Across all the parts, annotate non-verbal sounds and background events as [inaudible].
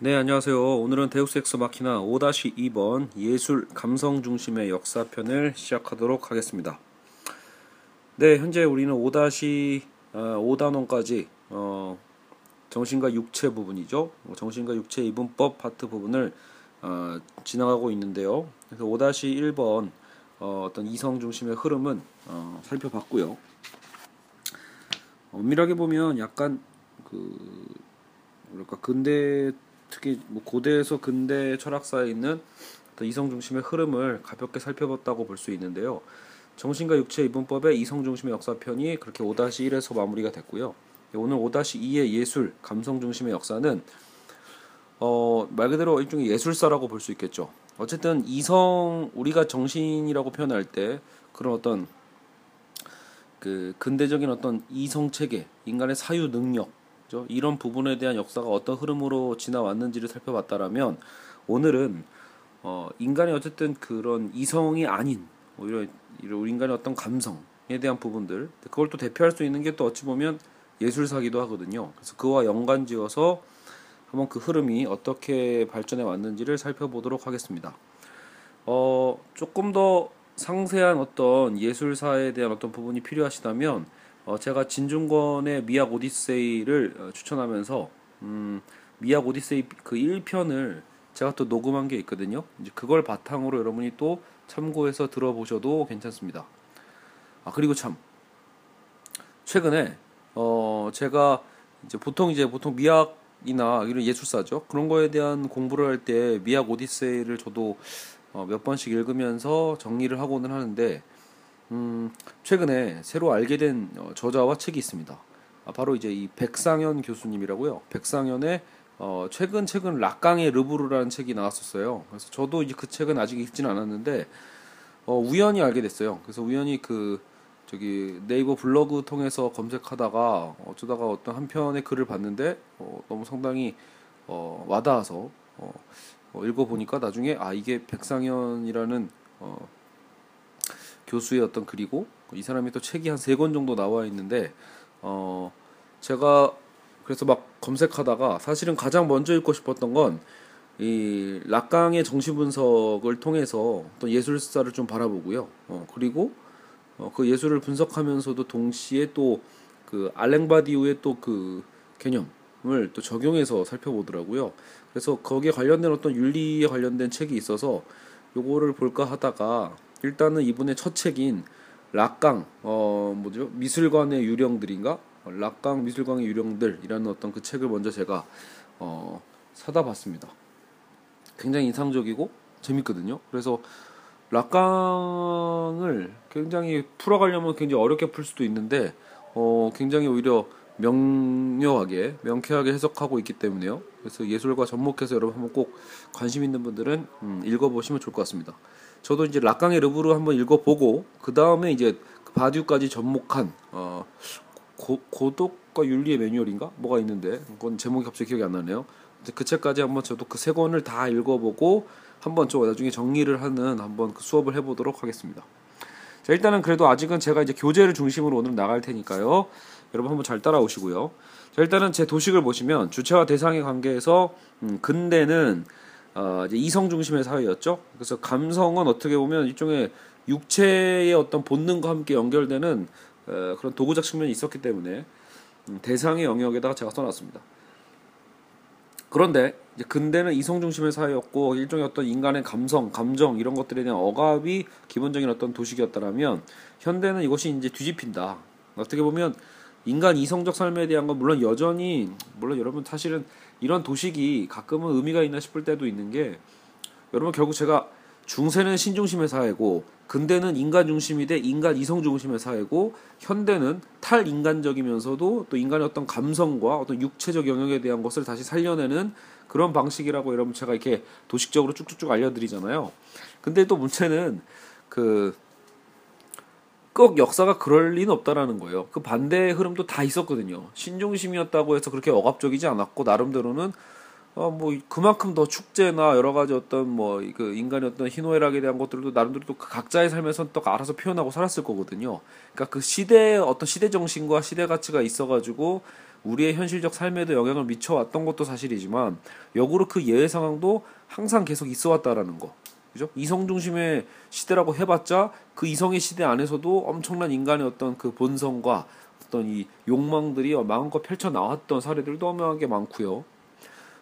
네, 안녕하세요. 오늘은 데우스 엑스 마키나 5-2번 예술 감성 중심의 역사편을 시작하도록 하겠습니다. 네, 현재 우리는 5-5단원까지 어, 정신과 육체 부분이죠. 정신과 육체 이분법 파트 부분을 어, 지나가고 있는데요. 그래서 5-1번 어, 어떤 이성 중심의 흐름은 어, 살펴봤고요. 엄밀하게 보면 약간 그 뭐랄까 근대 특히 뭐 고대에서 근대 철학사에 있는 이성 중심의 흐름을 가볍게 살펴봤다고 볼 수 있는데요. 정신과 육체 이분법의 이성 중심의 역사편이 그렇게 5-1에서 마무리가 됐고요. 오늘 5-2의 예술, 감성 중심의 역사는 어, 말 그대로 일종의 예술사라고 볼 수 있겠죠. 어쨌든 이성 우리가 정신이라고 표현할 때 그런 어떤 그 근대적인 어떤 이성 체계, 인간의 사유 능력? 이런 부분에 대한 역사가 어떤 흐름으로 지나왔는지를 살펴봤다라면 오늘은 어, 인간의 어쨌든 그런 이성이 아닌 오히려 이런 인간의 어떤 감성에 대한 부분들 그걸 또 대표할 수 있는 게 또 어찌 보면 예술사기도 하거든요. 그래서 그와 연관지어서 한번 그 흐름이 어떻게 발전해 왔는지를 살펴보도록 하겠습니다. 어, 조금 더 상세한 어떤 예술사에 대한 어떤 부분이 필요하시다면 어, 제가 진중권의 미학 오디세이를 어, 추천하면서 음, 미학 오디세이 그 1편을 제가 또 녹음한 게 있거든요. 이제 그걸 바탕으로 여러분이 또 참고해서 들어보셔도 괜찮습니다. 아 그리고 참 최근에 어 제가 이제 보통 이제 보통 미학이나 이런 예술사죠 그런 거에 대한 공부를 할 때 미학 오디세이를 저도 어, 몇 번씩 읽으면서 정리를 하고는 하는데 음, 최근에 새로 알게 된 어, 저자와 책이 있습니다. 아, 바로 이제 이 백상현 교수님이라고요. 백상현의 어, 최근 최근 락강의 르브르라는 책이 나왔었어요. 그래서 저도 이제 그 책은 아직 읽지는 않았는데 어, 우연히 알게 됐어요. 그래서 우연히 그 저기 네이버 블로그 통해서 검색하다가 어쩌다가 어떤 한 편의 글을 봤는데 어, 너무 상당히 어, 와닿아서 어, 어, 읽어보니까 나중에 아 이게 백상현이라는 어, 교수의 어떤 글이고 이 사람이 또 책이 한 세 권 정도 나와 있는데 어 제가 그래서 막 검색하다가 사실은 가장 먼저 읽고 싶었던 건 이 락강의 정신 분석을 통해서 또 예술사를 좀 바라보고요. 어 그리고 어, 그 예술을 분석하면서도 동시에 또 그 알랭바디우의 또 그 개념을 또 적용해서 살펴보더라고요. 그래서 거기에 관련된 어떤 윤리에 관련된 책이 있어서 요거를 볼까 하다가 일단은 이분의 첫 책인 락강 어 뭐죠 미술관의 유령들인가 락강 미술관의 유령들이라는 어떤 그 책을 먼저 제가 어 사다 봤습니다. 굉장히 인상적이고 재밌거든요. 그래서 락강을 굉장히 풀어가려면 굉장히 어렵게 풀 수도 있는데 어 굉장히 오히려 명료하게 명쾌하게 해석하고 있기 때문에요. 그래서 예술과 접목해서 여러분 한번 꼭 관심 있는 분들은 음, 읽어보시면 좋을 것 같습니다. 저도 이제 락강의 르브르 한번 읽어보고 그 다음에 이제 그 바듀까지 접목한 어, 고, 고독과 윤리의 매뉴얼인가 뭐가 있는데 그건 제목이 갑자기 기억이 안 나네요. 그 책까지 한번 저도 그 세 권을 다 읽어보고 한번 저 나중에 정리를 하는 한번 그 수업을 해보도록 하겠습니다. 자 일단은 그래도 아직은 제가 이제 교재를 중심으로 오늘 나갈 테니까요. 여러분 한번 잘 따라오시고요. 자 일단은 제 도식을 보시면 주체와 대상의 관계에서 음, 근대는 어, 이제 이성 중심의 사회였죠. 그래서 감성은 어떻게 보면 일종의 육체의 어떤 본능과 함께 연결되는 어, 그런 도구적 측면이 있었기 때문에 음, 대상의 영역에다가 제가 써놨습니다. 그런데 이제 근대는 이성 중심의 사회였고 일종의 어떤 인간의 감성, 감정 이런 것들에 대한 억압이 기본적인 어떤 도식이었다면 현대는 이것이 이제 뒤집힌다. 어떻게 보면 인간 이성적 삶에 대한 건 물론 여전히 물론 여러분 사실은 이런 도식이 가끔은 의미가 있나 싶을 때도 있는 게 여러분 결국 제가 중세는 신중심의 사회고 근대는 인간 중심이 돼 인간 이성 중심의 사회고 현대는 탈인간적이면서도 또 인간의 어떤 감성과 어떤 육체적 영역에 대한 것을 다시 살려내는 그런 방식이라고 여러분 제가 이렇게 도식적으로 쭉쭉쭉 알려드리잖아요. 근데 또 문제는 그 꼭 역사가 그럴 리는 없다라는 거예요. 그 반대의 흐름도 다 있었거든요. 신중심이었다고 해서 그렇게 억압적이지 않았고 나름대로는 어 뭐 그만큼 더 축제나 여러 가지 어떤 뭐 그 인간의 어떤 희노애락에 대한 것들도 나름대로 또그 각자의 삶에서 또 알아서 표현하고 살았을 거거든요. 그러니까 그 시대의 어떤 시대 정신과 시대 가치가 있어가지고 우리의 현실적 삶에도 영향을 미쳐왔던 것도 사실이지만 역으로 그 예외 상황도 항상 계속 있어왔다라는 거. 그죠? 이성 중심의 시대라고 해봤자 그 이성의 시대 안에서도 엄청난 인간의 어떤 그 본성과 어떤 이 욕망들이 마음껏 펼쳐 나왔던 사례들도 어마하게 많고요.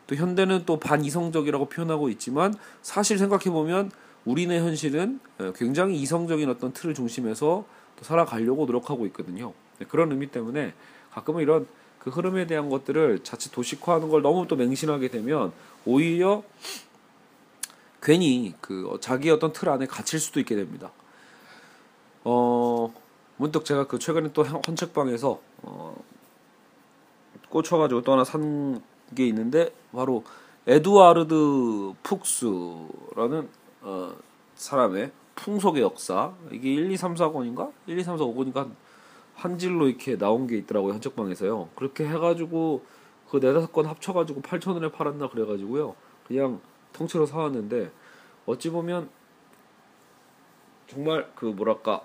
또 현대는 또 반이성적이라고 표현하고 있지만 사실 생각해 보면 우리네 현실은 굉장히 이성적인 어떤 틀을 중심해서 또 살아가려고 노력하고 있거든요. 네, 그런 의미 때문에 가끔은 이런 그 흐름에 대한 것들을 자칫 도식화하는 걸 너무 또 맹신하게 되면 오히려 괜히 그 자기 어떤 틀 안에 갇힐 수도 있게 됩니다. 어 문득 제가 그 최근에 또 헌책방에서 어 꽂혀가지고 또 하나 산 게 있는데 바로 에두아르드 푹스라는 어 사람의 풍속의 역사. 이게 1, 2, 3, 4권인가? 1, 2, 3, 4, 5권인가? 한 질로 이렇게 나온 게 있더라고요 헌책방에서요. 그렇게 해가지고 그 네다섯 권 합쳐가지고 8천 원에 팔았나 그래가지고요. 그냥 통째로 사왔는데 어찌 보면 정말 그 뭐랄까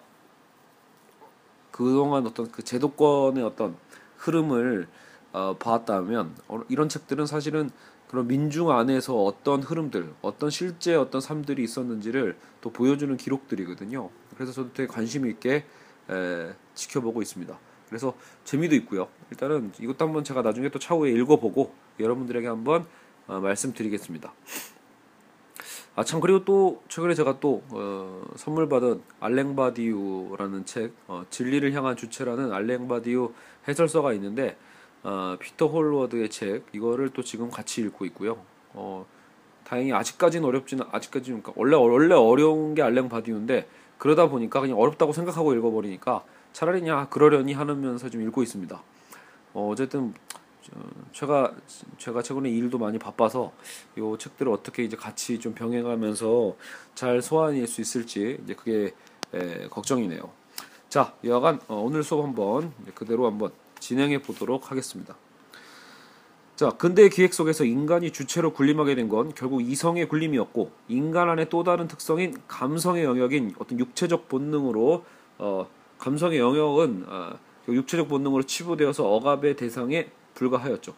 그동안 어떤 그 제도권의 어떤 흐름을 어, 봤다면 어, 이런 책들은 사실은 그런 민중 안에서 어떤 흐름들, 어떤 실제 어떤 삶들이 있었는지를 또 보여주는 기록들이거든요. 그래서 저도 되게 관심 있게 에, 지켜보고 있습니다. 그래서 재미도 있고요. 일단은 이것도 한번 제가 나중에 또 차후에 읽어보고 여러분들에게 한번 어, 말씀드리겠습니다. 아 참 그리고 또 최근에 제가 또 어, 선물 받은 알랭 바디우라는 책 어, 진리를 향한 주체라는 알랭 바디우 해설서가 있는데 어, 피터 홀워드의 책 이거를 또 지금 같이 읽고 있고요. 어, 다행히 아직까지는 어렵지는 아직까지는 그러니까 원래 원래 어려운 게 알랭 바디우인데 그러다 보니까 그냥 어렵다고 생각하고 읽어버리니까 차라리 그냥 그러려니 하면서 좀 읽고 있습니다. 어, 어쨌든 제가 제가 최근에 일도 많이 바빠서 요 책들을 어떻게 이제 같이 좀 병행하면서 잘 소화해낼 수 있을지 이제 그게 에, 걱정이네요. 자, 여하간 어, 오늘 수업 한번 그대로 한번 진행해 보도록 하겠습니다. 자, 근대 기획 속에서 인간이 주체로 군림하게 된 건 결국 이성의 군림이었고 인간 안의 또 다른 특성인 감성의 영역인 어떤 육체적 본능으로 어, 감성의 영역은 어, 육체적 본능으로 치부되어서 억압의 대상에 불과하였죠.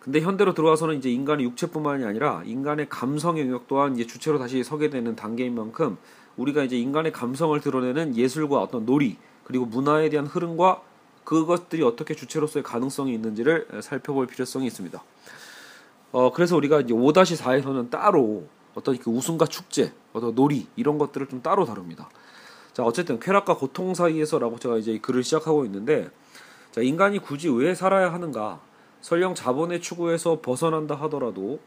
근데 현대로 들어와서는 이제 인간의 육체뿐만이 아니라 인간의 감성 영역 또한 이제 주체로 다시 서게 되는 단계인 만큼 우리가 이제 인간의 감성을 드러내는 예술과 어떤 놀이 그리고 문화에 대한 흐름과 그것들이 어떻게 주체로서의 가능성이 있는지를 살펴볼 필요성이 있습니다. 어, 그래서 우리가 이제 5-4에서는 따로 어떤 그 웃음과 축제, 어떤 놀이 이런 것들을 좀 따로 다룹니다. 자, 어쨌든 쾌락과 고통 사이에서라고 제가 이제 글을 시작하고 있는데 자, 인간이 굳이 왜 살아야 하는가? 설령 자본의 추구에서 벗어난다 하더라도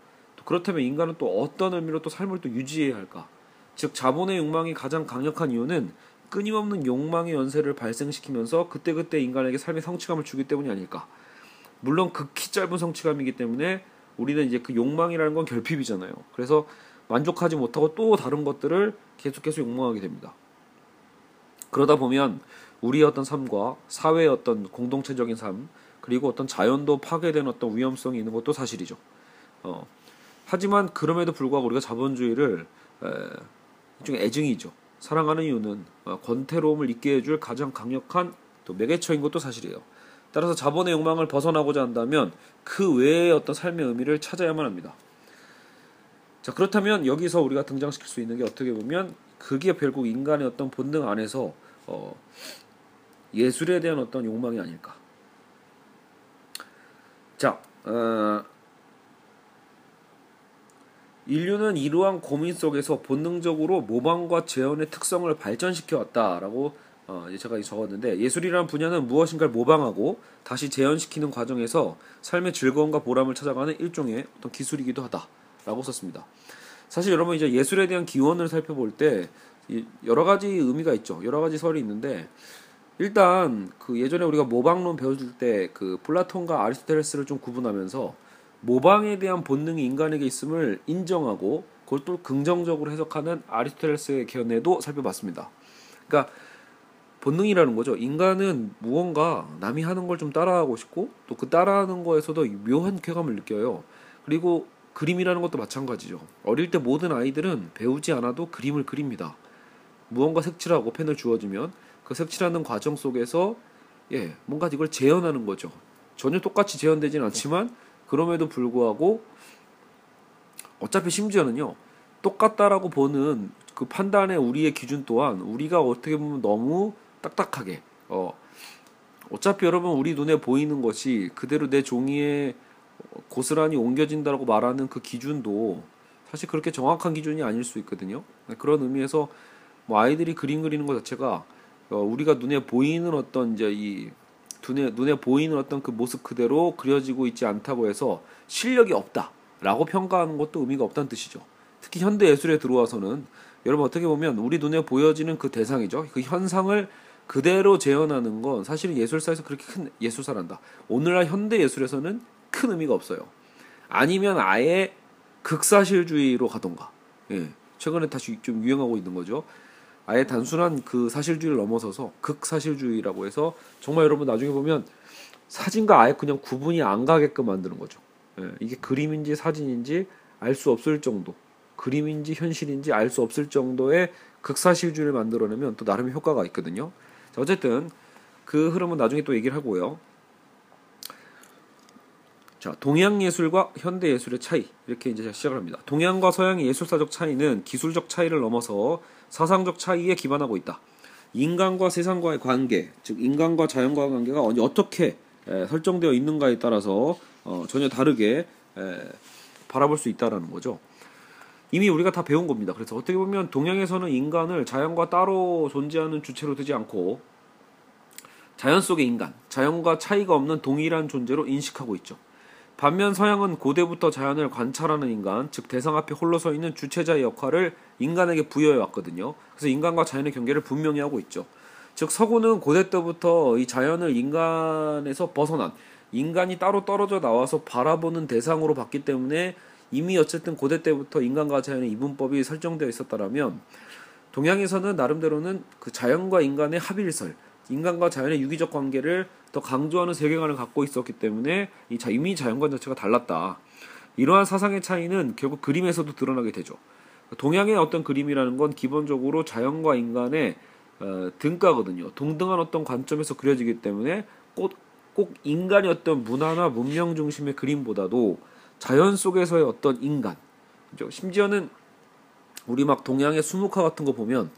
그렇다면 인간은 또 어떤 의미로 또 삶을 또 유지해야 할까? 즉 자본의 욕망이 가장 강력한 이유는 끊임없는 욕망의 연쇄를 발생시키면서 그때그때 인간에게 삶의 성취감을 주기 때문이 아닐까. 물론 극히 짧은 성취감이기 때문에 우리는 이제 그 욕망이라는 건 결핍이잖아요. 그래서 만족하지 못하고 또 다른 것들을 계속해서 욕망하게 됩니다. 그러다 보면 우리의 어떤 삶과 사회의 어떤 공동체적인 삶 그리고 어떤 자연도 파괴된 어떤 위험성이 있는 것도 사실이죠. 어, 하지만 그럼에도 불구하고 우리가 자본주의를 에, 일종의 애증이죠. 사랑하는 이유는 어, 권태로움을 잊게 해줄 가장 강력한 또 매개처인 것도 사실이에요. 따라서 자본의 욕망을 벗어나고자 한다면 그 외의 어떤 삶의 의미를 찾아야만 합니다. 자 그렇다면 여기서 우리가 등장시킬 수 있는 게 어떻게 보면 그게 결국 인간의 어떤 본능 안에서 어, 예술에 대한 어떤 욕망이 아닐까. 자, 어, 인류는 이러한 고민 속에서 본능적으로 모방과 재현의 특성을 발전시켜 왔다라고 어, 제가 적었는데 예술이라는 분야는 무엇인가를 모방하고 다시 재현시키는 과정에서 삶의 즐거움과 보람을 찾아가는 일종의 어떤 기술이기도 하다라고 썼습니다. 사실 여러분 이제 예술에 대한 기원을 살펴볼 때 여러 가지 의미가 있죠. 여러 가지 설이 있는데 일단 그 예전에 우리가 모방론 배웠을 때 그 플라톤과 아리스토텔레스를 좀 구분하면서 모방에 대한 본능이 인간에게 있음을 인정하고 그걸 또 긍정적으로 해석하는 아리스토텔레스의 견해도 살펴봤습니다. 그러니까 본능이라는 거죠. 인간은 무언가 남이 하는 걸 좀 따라하고 싶고 또 그 따라하는 거에서도 묘한 쾌감을 느껴요. 그리고 그림이라는 것도 마찬가지죠. 어릴 때 모든 아이들은 배우지 않아도 그림을 그립니다. 무언가 색칠하고 펜을 주어지면 그 색칠하는 과정 속에서 예, 뭔가 이걸 재현하는 거죠. 전혀 똑같이 재현되지는 않지만 그럼에도 불구하고 어차피 심지어는요 똑같다라고 보는 그 판단의 우리의 기준 또한 우리가 어떻게 보면 너무 딱딱하게 어 어차피 여러분 우리 눈에 보이는 것이 그대로 내 종이에 고스란히 옮겨진다라고 말하는 그 기준도 사실 그렇게 정확한 기준이 아닐 수 있거든요. 그런 의미에서 뭐 아이들이 그림 그리는 것 자체가 어 우리가 눈에 보이는 어떤 이제 이 눈에 눈에 보이는 어떤 그 모습 그대로 그려지고 있지 않다고 해서 실력이 없다라고 평가하는 것도 의미가 없다는 뜻이죠. 특히 현대 예술에 들어와서는 여러분 어떻게 보면 우리 눈에 보여지는 그 대상이죠. 그 현상을 그대로 재현하는 건 사실은 예술사에서 그렇게 큰 예술사란다. 오늘날 현대 예술에서는 큰 의미가 없어요. 아니면 아예 극사실주의로 가던가. 예. 최근에 다시 좀 유행하고 있는 거죠. 아예 단순한 그 사실주의를 넘어서서 극사실주의라고 해서 정말 여러분 나중에 보면 사진과 아예 그냥 구분이 안 가게끔 만드는 거죠. 예. 이게 그림인지 사진인지 알 수 없을 정도. 그림인지 현실인지 알 수 없을 정도의 극사실주의를 만들어내면 또 나름의 효과가 있거든요. 자, 어쨌든 그 흐름은 나중에 또 얘기를 하고요. 자, 동양 예술과 현대 예술의 차이 이렇게 이제 시작을 합니다. 동양과 서양의 예술사적 차이는 기술적 차이를 넘어서 사상적 차이에 기반하고 있다. 인간과 세상과의 관계, 즉 인간과 자연과의 관계가 어떻게 에, 설정되어 있는가에 따라서 어, 전혀 다르게 에, 바라볼 수 있다라는 거죠. 이미 우리가 다 배운 겁니다. 그래서 어떻게 보면 동양에서는 인간을 자연과 따로 존재하는 주체로 두지 않고 자연 속의 인간, 자연과 차이가 없는 동일한 존재로 인식하고 있죠. 반면 서양은 고대부터 자연을 관찰하는 인간, 즉 대상 앞에 홀로 서 있는 주체자의 역할을 인간에게 부여해 왔거든요. 그래서 인간과 자연의 경계를 분명히 하고 있죠. 즉 서구는 고대 때부터 이 자연을 인간에서 벗어난 인간이 따로 떨어져 나와서 바라보는 대상으로 봤기 때문에 이미 어쨌든 고대 때부터 인간과 자연의 이분법이 설정되어 있었다라면 동양에서는 나름대로는 그 자연과 인간의 합일설, 인간과 자연의 유기적 관계를 더 강조하는 세계관을 갖고 있었기 때문에 이 자, 이미 자연관 자체가 달랐다. 이러한 사상의 차이는 결국 그림에서도 드러나게 되죠. 동양의 어떤 그림이라는 건 기본적으로 자연과 인간의 어, 등가거든요. 동등한 어떤 관점에서 그려지기 때문에 꼭, 꼭 인간의 어떤 문화나 문명 중심의 그림보다도 자연 속에서의 어떤 인간? 심지어는 우리 막 동양의 수묵화 같은 거 보면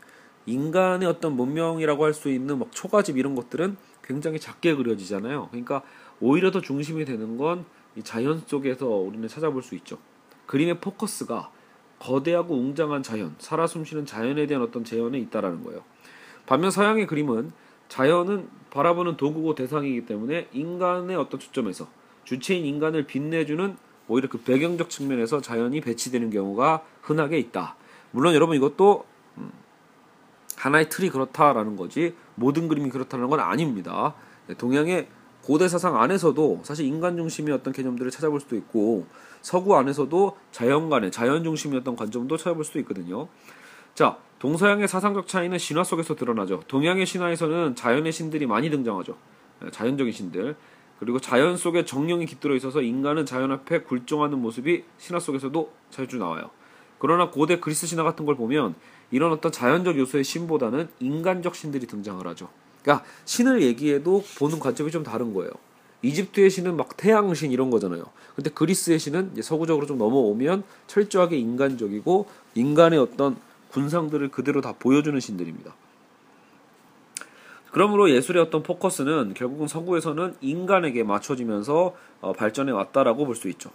인간의 어떤 문명이라고 할 수 있는 막 초가집 이런 것들은 굉장히 작게 그려지잖아요. 그러니까 오히려 더 중심이 되는 건이 자연 속에서 우리는 찾아볼 수 있죠. 그림의 포커스가 거대하고 웅장한 자연, 살아 숨쉬는 자연에 대한 어떤 재현에 있다라는 거예요. 반면 서양의 그림은 자연은 바라보는 도구고 대상이기 때문에 인간의 어떤 초점에서 주체인 인간을 빛내주는 오히려 그 배경적 측면에서 자연이 배치되는 경우가 흔하게 있다. 물론 여러분 이것도 음, 하나의 틀이 그렇다라는 거지 모든 그림이 그렇다는 건 아닙니다. 네, 동양의 고대 사상 안에서도 사실 인간 중심의 어떤 개념들을 찾아볼 수도 있고 서구 안에서도 자연간의 자연 어떤 관점도 찾아볼 수도 있거든요. 자, 동서양의 사상적 차이는 신화 속에서 드러나죠. 동양의 신화에서는 자연의 신들이 많이 등장하죠. 네, 자연적인 신들. 그리고 자연 속에 정령이 깃들어 있어서 인간은 자연 앞에 굴종하는 모습이 신화 속에서도 자주 나와요. 그러나 고대 그리스 신화 같은 걸 보면 이런 어떤 자연적 요소의 신보다는 인간적 신들이 등장을 하죠. 그러니까 신을 얘기해도 보는 관점이 좀 다른 거예요. 이집트의 신은 막 태양신 이런 거잖아요. 근데 그리스의 신은 서구적으로 좀 넘어오면 철저하게 인간적이고 인간의 어떤 군상들을 그대로 다 보여주는 신들입니다. 그러므로 예술의 어떤 포커스는 결국은 서구에서는 인간에게 맞춰지면서 어, 발전해 왔다라고 볼 수 있죠.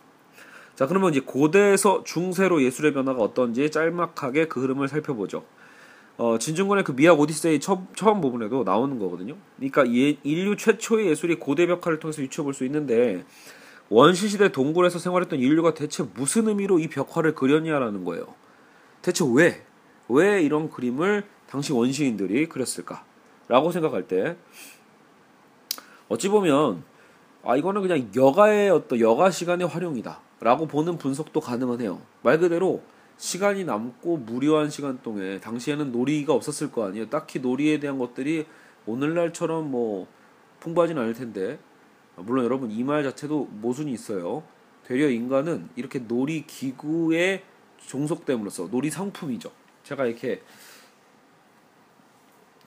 자, 그러면 이제 고대에서 중세로 예술의 변화가 어떤지 짤막하게 그 흐름을 살펴보죠. 어, 진중권의 그 미학 오디세이 처, 처음 부분에도 나오는 거거든요. 그러니까 예, 인류 최초의 예술이 고대 벽화를 통해서 유추해 볼 수 있는데 원시 시대 동굴에서 생활했던 인류가 대체 무슨 의미로 이 벽화를 그렸냐라는 거예요. 대체 왜? 왜 이런 그림을 당시 원시인들이 그렸을까? 라고 생각할 때 어찌 보면 아 이거는 그냥 여가의 어떤 여가 시간의 활용이다. 라고 보는 분석도 가능은 해요. 말 그대로 시간이 남고 무료한 시간 동안 당시에는 놀이가 없었을 거 아니에요. 딱히 놀이에 대한 것들이 오늘날처럼 뭐 풍부하진 않을 텐데 물론 여러분 이 말 자체도 모순이 있어요. 되려 인간은 이렇게 놀이 기구에 종속됨으로써 놀이 상품이죠. 제가 이렇게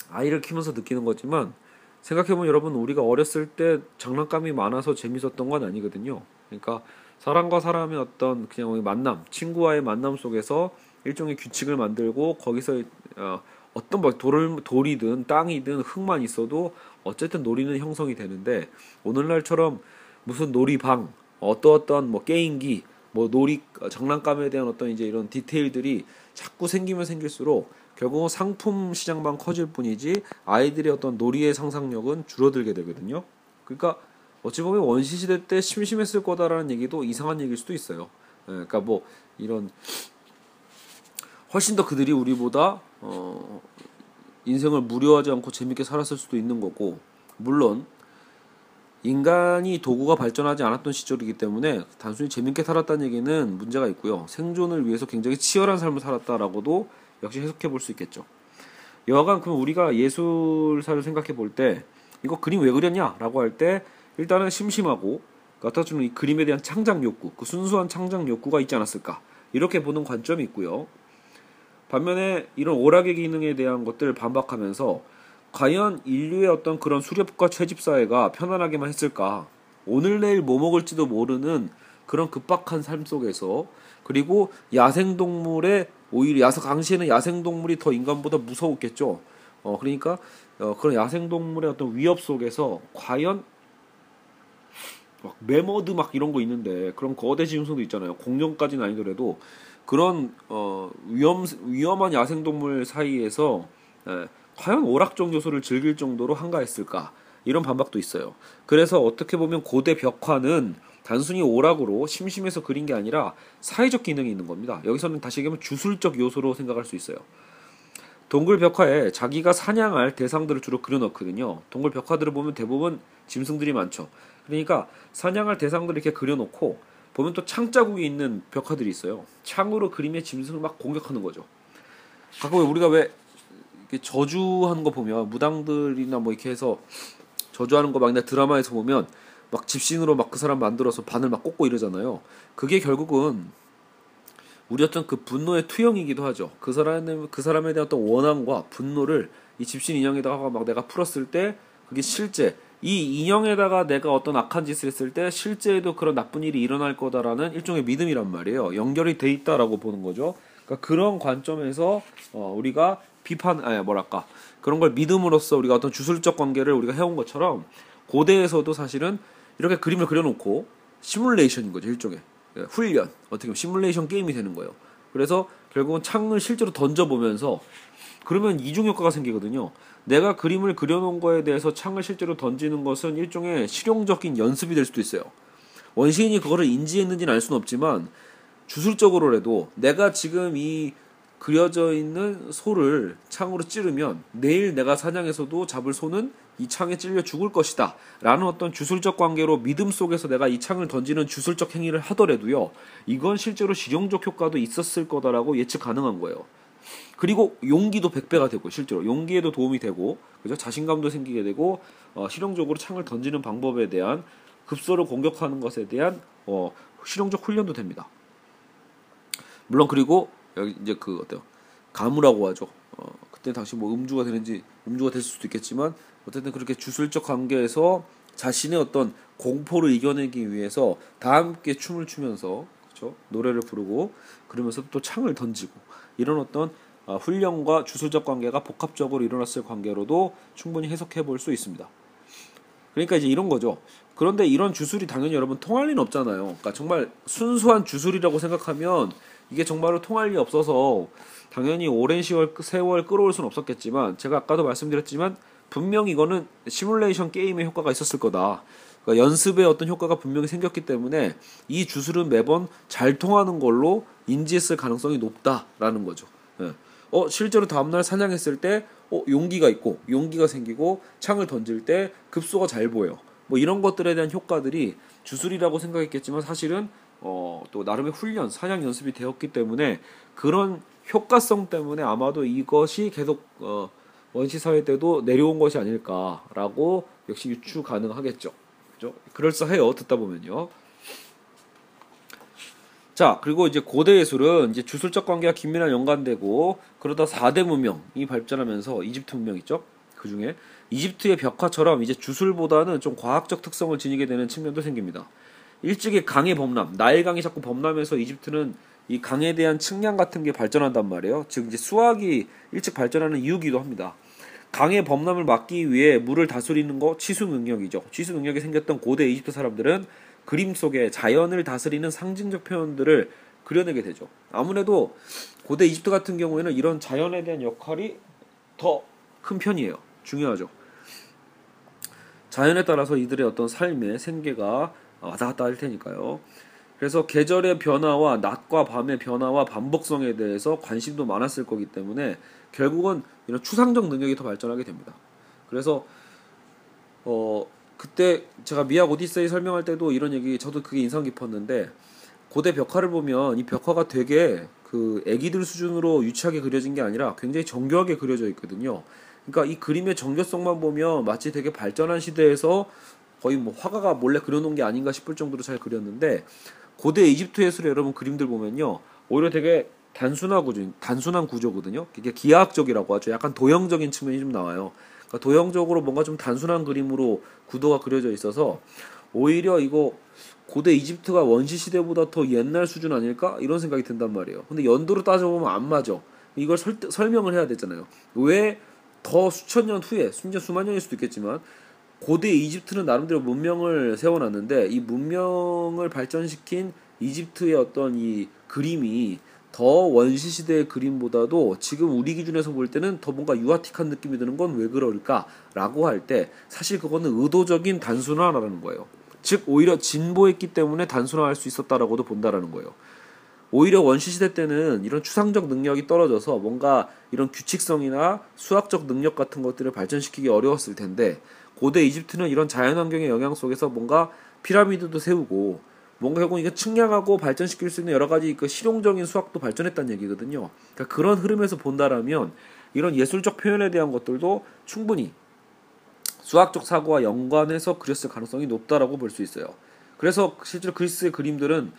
아이를 키우면서 느끼는 거지만 생각해보면 여러분 우리가 어렸을 때 장난감이 많아서 재밌었던 건 아니거든요. 그러니까 사람과 사람의 어떤 그냥 만남, 친구와의 만남 속에서 일종의 규칙을 만들고 거기서 어, 어떤 뭐 돌을 돌이든 땅이든 흙만 있어도 어쨌든 놀이는 형성이 되는데 오늘날처럼 무슨 놀이방 어떠어떤 뭐 게임기 뭐 놀이 장난감에 대한 어떤 이제 이런 디테일들이 자꾸 생기면 생길수록 결국은 상품 시장만 커질 뿐이지 아이들의 어떤 놀이의 상상력은 줄어들게 되거든요. 그러니까 어찌 보면 원시 시대 때 심심했을 거다라는 얘기도 이상한 얘기일 수도 있어요. 예, 그러니까 뭐 이런 훨씬 더 그들이 우리보다 어 인생을 무료하지 않고 재밌게 살았을 수도 있는 거고 물론 인간이 도구가 발전하지 않았던 시절이기 때문에 단순히 재밌게 살았다는 얘기는 문제가 있고요. 생존을 위해서 굉장히 치열한 삶을 살았다라고도 역시 해석해 볼 수 있겠죠. 여하간 그럼 우리가 예술사를 생각해 볼 때 이거 그림 왜 그렸냐라고 할때 일단은 심심하고 주는 이 그림에 대한 창작 욕구, 그 순수한 창작 욕구가 있지 않았을까 이렇게 보는 관점이 있고요. 반면에 이런 오락의 기능에 대한 것들을 반박하면서 과연 인류의 어떤 그런 수렵과 채집 사회가 편안하게만 했을까? 오늘 내일 뭐 먹을지도 모르는 그런 급박한 삶 속에서 그리고 야생 동물의 오히려 야생 당시에는 야생 동물이 더 인간보다 무서웠겠죠. 어 그러니까 어, 그런 야생 동물의 어떤 위협 속에서 과연 막 매머드 막 이런 거 있는데 그런 거대 지능성도 있잖아요. 공룡까지는 아니더라도 그런 어 위험 위험한 야생 동물 사이에서 에, 과연 오락적 요소를 즐길 정도로 한가했을까 이런 반박도 있어요. 그래서 어떻게 보면 고대 벽화는 단순히 오락으로 심심해서 그린 게 아니라 사회적 기능이 있는 겁니다. 여기서는 다시 얘기하면 주술적 요소로 생각할 수 있어요. 동굴 벽화에 자기가 사냥할 대상들을 주로 그려놓거든요. 동굴 벽화들을 보면 대부분 짐승들이 많죠. 그러니까 사냥할 대상들을 이렇게 그려놓고 보면 또 창자국이 있는 벽화들이 있어요. 창으로 그림의 짐승을 막 공격하는 거죠. 가끔 우리가 왜 저주하는 거 보면 무당들이나 뭐 이렇게 해서 저주하는 거 막 드라마에서 보면 막 집신으로 막 그 사람 만들어서 바늘 막 꽂고 이러잖아요. 그게 결국은 우리 어떤 그 분노의 투영이기도 하죠. 그 사람의 그 사람에 대한 어떤 원함과 분노를 이 집신 인형에다가 막 내가 풀었을 때 그게 실제 이 인형에다가 내가 어떤 악한 짓을 했을 때 실제에도 그런 나쁜 일이 일어날 거다라는 일종의 믿음이란 말이에요. 연결이 돼 있다라고 보는 거죠. 그러니까 그런 관점에서 어, 우리가 비판 아니 뭐랄까 그런 걸 믿음으로써 우리가 어떤 주술적 관계를 우리가 해온 것처럼 고대에서도 사실은 이렇게 그림을 그려놓고 시뮬레이션인 거죠 일종의 예, 훈련 어떻게 보면 시뮬레이션 게임이 되는 거예요. 그래서 결국은 창을 실제로 던져보면서 그러면 이중 효과가 생기거든요. 내가 그림을 그려놓은 거에 대해서 창을 실제로 던지는 것은 일종의 실용적인 연습이 될 수도 있어요. 원시인이 그거를 인지했는지는 알 수는 없지만 주술적으로라도 내가 지금 이 그려져 있는 소를 창으로 찌르면 내일 내가 사냥해서도 잡을 소는 이 창에 찔려 죽을 것이다. 라는 어떤 주술적 관계로 믿음 속에서 내가 이 창을 던지는 주술적 행위를 하더라도요. 이건 실제로 실용적 효과도 있었을 거다라고 예측 가능한 거예요. 그리고 용기도 100배가 되고 실제로 용기에도 도움이 되고 그죠? 자신감도 생기게 되고 어, 실용적으로 창을 던지는 방법에 대한 급소를 공격하는 것에 대한 어, 실용적 훈련도 됩니다. 물론 그리고 여기 이제 그 어때요? 가무라고 하죠. 어, 그때 당시 뭐 음주가 되는지 음주가 됐을 수도 있겠지만 어쨌든 그렇게 주술적 관계에서 자신의 어떤 공포를 이겨내기 위해서 다 함께 춤을 추면서 그렇죠? 노래를 부르고 그러면서 또 창을 던지고 이런 어떤 어, 훈련과 주술적 관계가 복합적으로 일어났을 관계로도 충분히 해석해 볼 수 있습니다. 그러니까 이제 이런 거죠. 그런데 이런 주술이 당연히 여러분 통할 리는 없잖아요. 그러니까 정말 순수한 주술이라고 생각하면 이게 정말로 통할 리 없어서 당연히 오랜 시월 세월 끌어올 수는 없었겠지만 제가 아까도 말씀드렸지만 분명히 이거는 시뮬레이션 게임의 효과가 있었을 거다. 그러니까 연습의 어떤 효과가 분명히 생겼기 때문에 이 주술은 매번 잘 통하는 걸로 인지했을 가능성이 높다라는 거죠. 예. 어 실제로 다음날 사냥했을 때 어, 용기가 있고 용기가 생기고 창을 던질 때 급소가 잘 보여. 뭐 이런 것들에 대한 효과들이 주술이라고 생각했겠지만 사실은 어, 또 나름의 훈련, 사냥 연습이 되었기 때문에 그런 효과성 때문에 아마도 이것이 계속 어, 원시 사회 때도 내려온 것이 아닐까라고 역시 유추 가능하겠죠. 그죠? 그럴싸해요. 듣다 보면요. 자, 그리고 이제 고대 예술은 이제 주술적 관계와 긴밀한 연관되고 그러다 4대 문명이 발전하면서 이집트 문명 있죠? 그 중에 이집트의 벽화처럼 이제 주술보다는 좀 과학적 특성을 지니게 되는 측면도 생깁니다. 일찍이 강의 범람, 나일 강이 자꾸 범람해서 이집트는 이 강에 대한 측량 같은 게 발전한단 말이에요. 즉 이제 수학이 일찍 발전하는 이유기도 합니다. 강의 범람을 막기 위해 물을 다스리는 거 치수 능력이죠. 치수 능력이 생겼던 고대 이집트 사람들은 그림 속에 자연을 다스리는 상징적 표현들을 그려내게 되죠. 아무래도 고대 이집트 같은 경우에는 이런 자연에 대한 역할이 더 큰 편이에요. 중요하죠. 자연에 따라서 이들의 어떤 삶의 생계가 왔다 갔다 할 테니까요. 그래서 계절의 변화와 낮과 밤의 변화와 반복성에 대해서 관심도 많았을 거기 때문에 결국은 이런 추상적 능력이 더 발전하게 됩니다. 그래서 어 그때 제가 미학 오디세이 설명할 때도 이런 얘기 저도 그게 인상 깊었는데 고대 벽화를 보면 이 벽화가 되게 그 애기들 수준으로 유치하게 그려진 게 아니라 굉장히 정교하게 그려져 있거든요. 그러니까 이 그림의 정교성만 보면 마치 되게 발전한 시대에서 거의 뭐 화가가 몰래 그려놓은 게 아닌가 싶을 정도로 잘 그렸는데 고대 이집트 예술의 여러분 그림들 보면요 오히려 되게 단순하 구조, 단순한 구조거든요. 이게 기하학적이라고 하죠. 약간 도형적인 측면이 좀 나와요. 그러니까 도형적으로 뭔가 좀 단순한 그림으로 구도가 그려져 있어서 오히려 이거 고대 이집트가 원시 시대보다 더 옛날 수준 아닐까 이런 생각이 든단 말이에요. 근데 연도로 따져보면 안 맞아. 이걸 설, 설명을 해야 되잖아요. 왜 더 수천 년 후에, 심지어 수만 년일 수도 있겠지만 고대 이집트는 나름대로 문명을 세워놨는데 이 문명을 발전시킨 이집트의 어떤 이 그림이 더 원시 시대의 그림보다도 지금 우리 기준에서 볼 때는 더 뭔가 유아틱한 느낌이 드는 건 왜 그럴까라고 할 때 사실 그거는 의도적인 단순화라는 거예요. 즉 오히려 진보했기 때문에 단순화할 수 있었다라고도 본다라는 거예요. 오히려 원시 시대 때는 이런 추상적 능력이 떨어져서 뭔가 이런 규칙성이나 수학적 능력 같은 것들을 발전시키기 어려웠을 텐데 고대 이집트는 이런 자연환경의 영향 속에서 뭔가 피라미드도 세우고 뭔가 결국 이게 측량하고 발전시킬 수 있는 여러 가지 그 실용적인 수학도 발전했다는 얘기거든요. 그러니까 그런 흐름에서 본다라면 이런 예술적 표현에 대한 것들도 충분히 수학적 사고와 연관해서 그렸을 가능성이 높다라고 볼 수 있어요. 그래서 실제로 그리스의 그림들은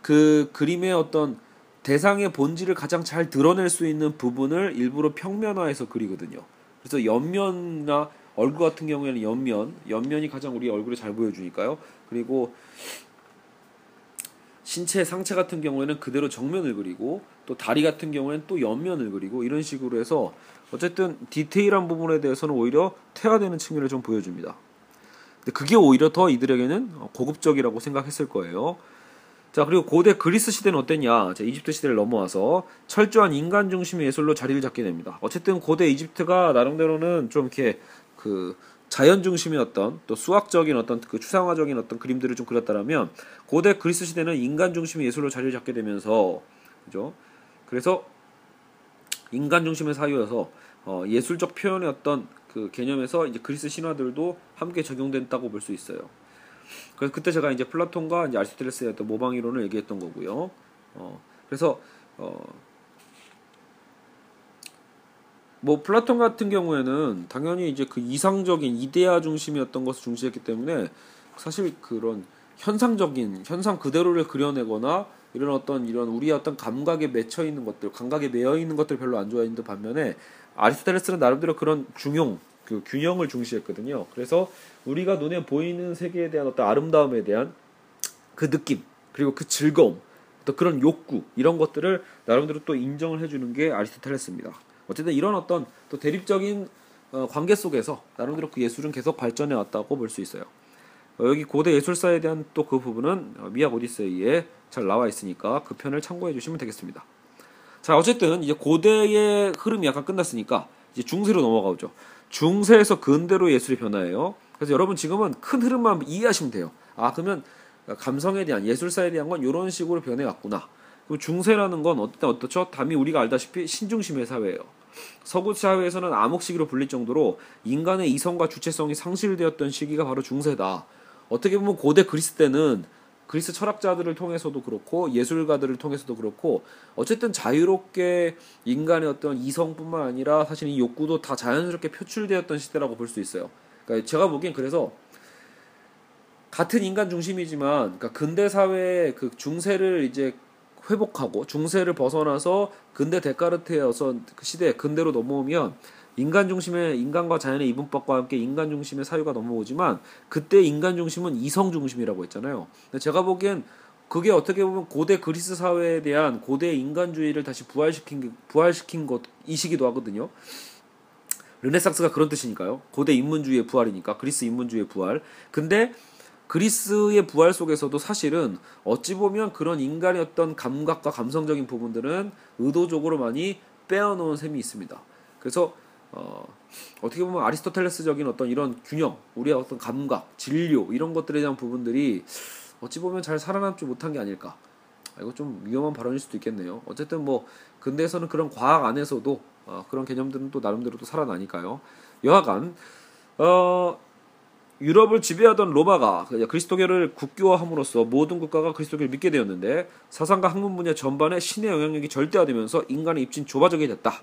그 그림의 어떤 대상의 본질을 가장 잘 드러낼 수 있는 부분을 일부러 평면화해서 그리거든요. 그래서 옆면이나 얼굴 같은 경우에는 옆면, 옆면이 가장 우리 얼굴을 잘 보여주니까요. 그리고 신체 상체 같은 경우에는 그대로 정면을 그리고 또 다리 같은 경우에는 또 옆면을 그리고 이런 식으로 해서 어쨌든 디테일한 부분에 대해서는 오히려 퇴화되는 측면을 좀 보여줍니다. 근데 그게 오히려 더 이들에게는 고급적이라고 생각했을 거예요. 자 그리고 고대 그리스 시대는 어땠냐? 자, 이집트 시대를 넘어와서 철저한 인간 중심의 예술로 자리를 잡게 됩니다. 어쨌든 고대 이집트가 나름대로는 좀 이렇게 그 자연 중심의 어떤 또 수학적인 어떤 그 추상화적인 어떤 그림들을 좀 그렸다라면 고대 그리스 시대는 인간 중심의 예술로 자리를 잡게 되면서 그죠? 그래서 인간 중심의 사유여서 어, 예술적 표현의 어떤 그 개념에서 이제 그리스 신화들도 함께 적용된다고 볼 수 있어요. 그래서 그때 제가 이제 플라톤과 이제 아리스토텔레스의 어떤 모방 이론을 얘기했던 거고요. 어, 그래서 어, 뭐 플라톤 같은 경우에는 당연히 이제 그 이상적인 이데아 중심이었던 것을 중시했기 때문에 사실 그런 현상적인 현상 그대로를 그려내거나 이런 어떤 이런 우리의 어떤 감각에 맺혀 있는 것들, 감각에 매여 있는 것들 별로 안 좋아했는데 반면에 아리스토텔레스는 나름대로 그런 중용, 그 균형을 중시했거든요. 그래서 우리가 눈에 보이는 세계에 대한 어떤 아름다움에 대한 그 느낌 그리고 그 즐거움, 또 그런 욕구 이런 것들을 나름대로 또 인정을 해주는 게 아리스토텔레스입니다. 어쨌든 이런 어떤 또 대립적인 어, 관계 속에서 나름대로 그 예술은 계속 발전해 왔다고 볼 수 있어요. 어, 여기 고대 예술사에 대한 또 그 부분은 어, 미학 오디세이에 잘 나와 있으니까 그 편을 참고해 주시면 되겠습니다. 자, 어쨌든 이제 고대의 흐름이 약간 끝났으니까 이제 중세로 넘어가죠. 중세에서 근대로 예술이 변화해요. 그래서 여러분 지금은 큰 흐름만 이해하시면 돼요. 아, 그러면 감성에 대한 예술사에 대한 건 이런 식으로 변해 왔구나. 그 중세라는 건 어때 어떻죠? 담이 우리가 알다시피 신중심의 사회예요. 서구 사회에서는 암흑시기로 불릴 정도로 인간의 이성과 주체성이 상실되었던 시기가 바로 중세다. 어떻게 보면 고대 그리스 때는 그리스 철학자들을 통해서도 그렇고 예술가들을 통해서도 그렇고 어쨌든 자유롭게 인간의 어떤 이성뿐만 아니라 사실 이 욕구도 다 자연스럽게 표출되었던 시대라고 볼 수 있어요. 그러니까 제가 보기엔 그래서 같은 인간 중심이지만 그러니까 근대 사회의 그 중세를 이제 회복하고 중세를 벗어나서 근대 데카르트의 어선 그 시대 근대로 넘어오면 인간 중심의 인간과 자연의 이분법과 함께 인간 중심의 사유가 넘어오지만 그때 인간 중심은 이성 중심이라고 했잖아요. 제가 보기엔 그게 어떻게 보면 고대 그리스 사회에 대한 고대 인간주의를 다시 부활시킨 부활시킨 것이시기도 하거든요. 르네상스가 그런 뜻이니까요. 고대 인문주의의 부활이니까 그리스 인문주의의 부활. 근데 그리스의 부활 속에서도 사실은 어찌 보면 그런 인간의 어떤 감각과 감성적인 부분들은 의도적으로 많이 빼어놓은 셈이 있습니다. 그래서 어, 어떻게 보면 아리스토텔레스적인 어떤 이런 균형, 우리의 어떤 감각, 진료 이런 것들에 대한 부분들이 어찌 보면 잘 살아남지 못한 게 아닐까. 아, 이거 좀 위험한 발언일 수도 있겠네요. 어쨌든 뭐 근대에서는 그런 과학 안에서도 어, 그런 개념들은 또 나름대로 또 살아나니까요. 여하간 어, 유럽을 지배하던 로마가 그리스도교를 국교화함으로써 모든 국가가 그리스도교를 믿게 되었는데 사상과 학문 분야 전반에 신의 영향력이 절대화되면서 인간의 입진 좁아지게 됐다.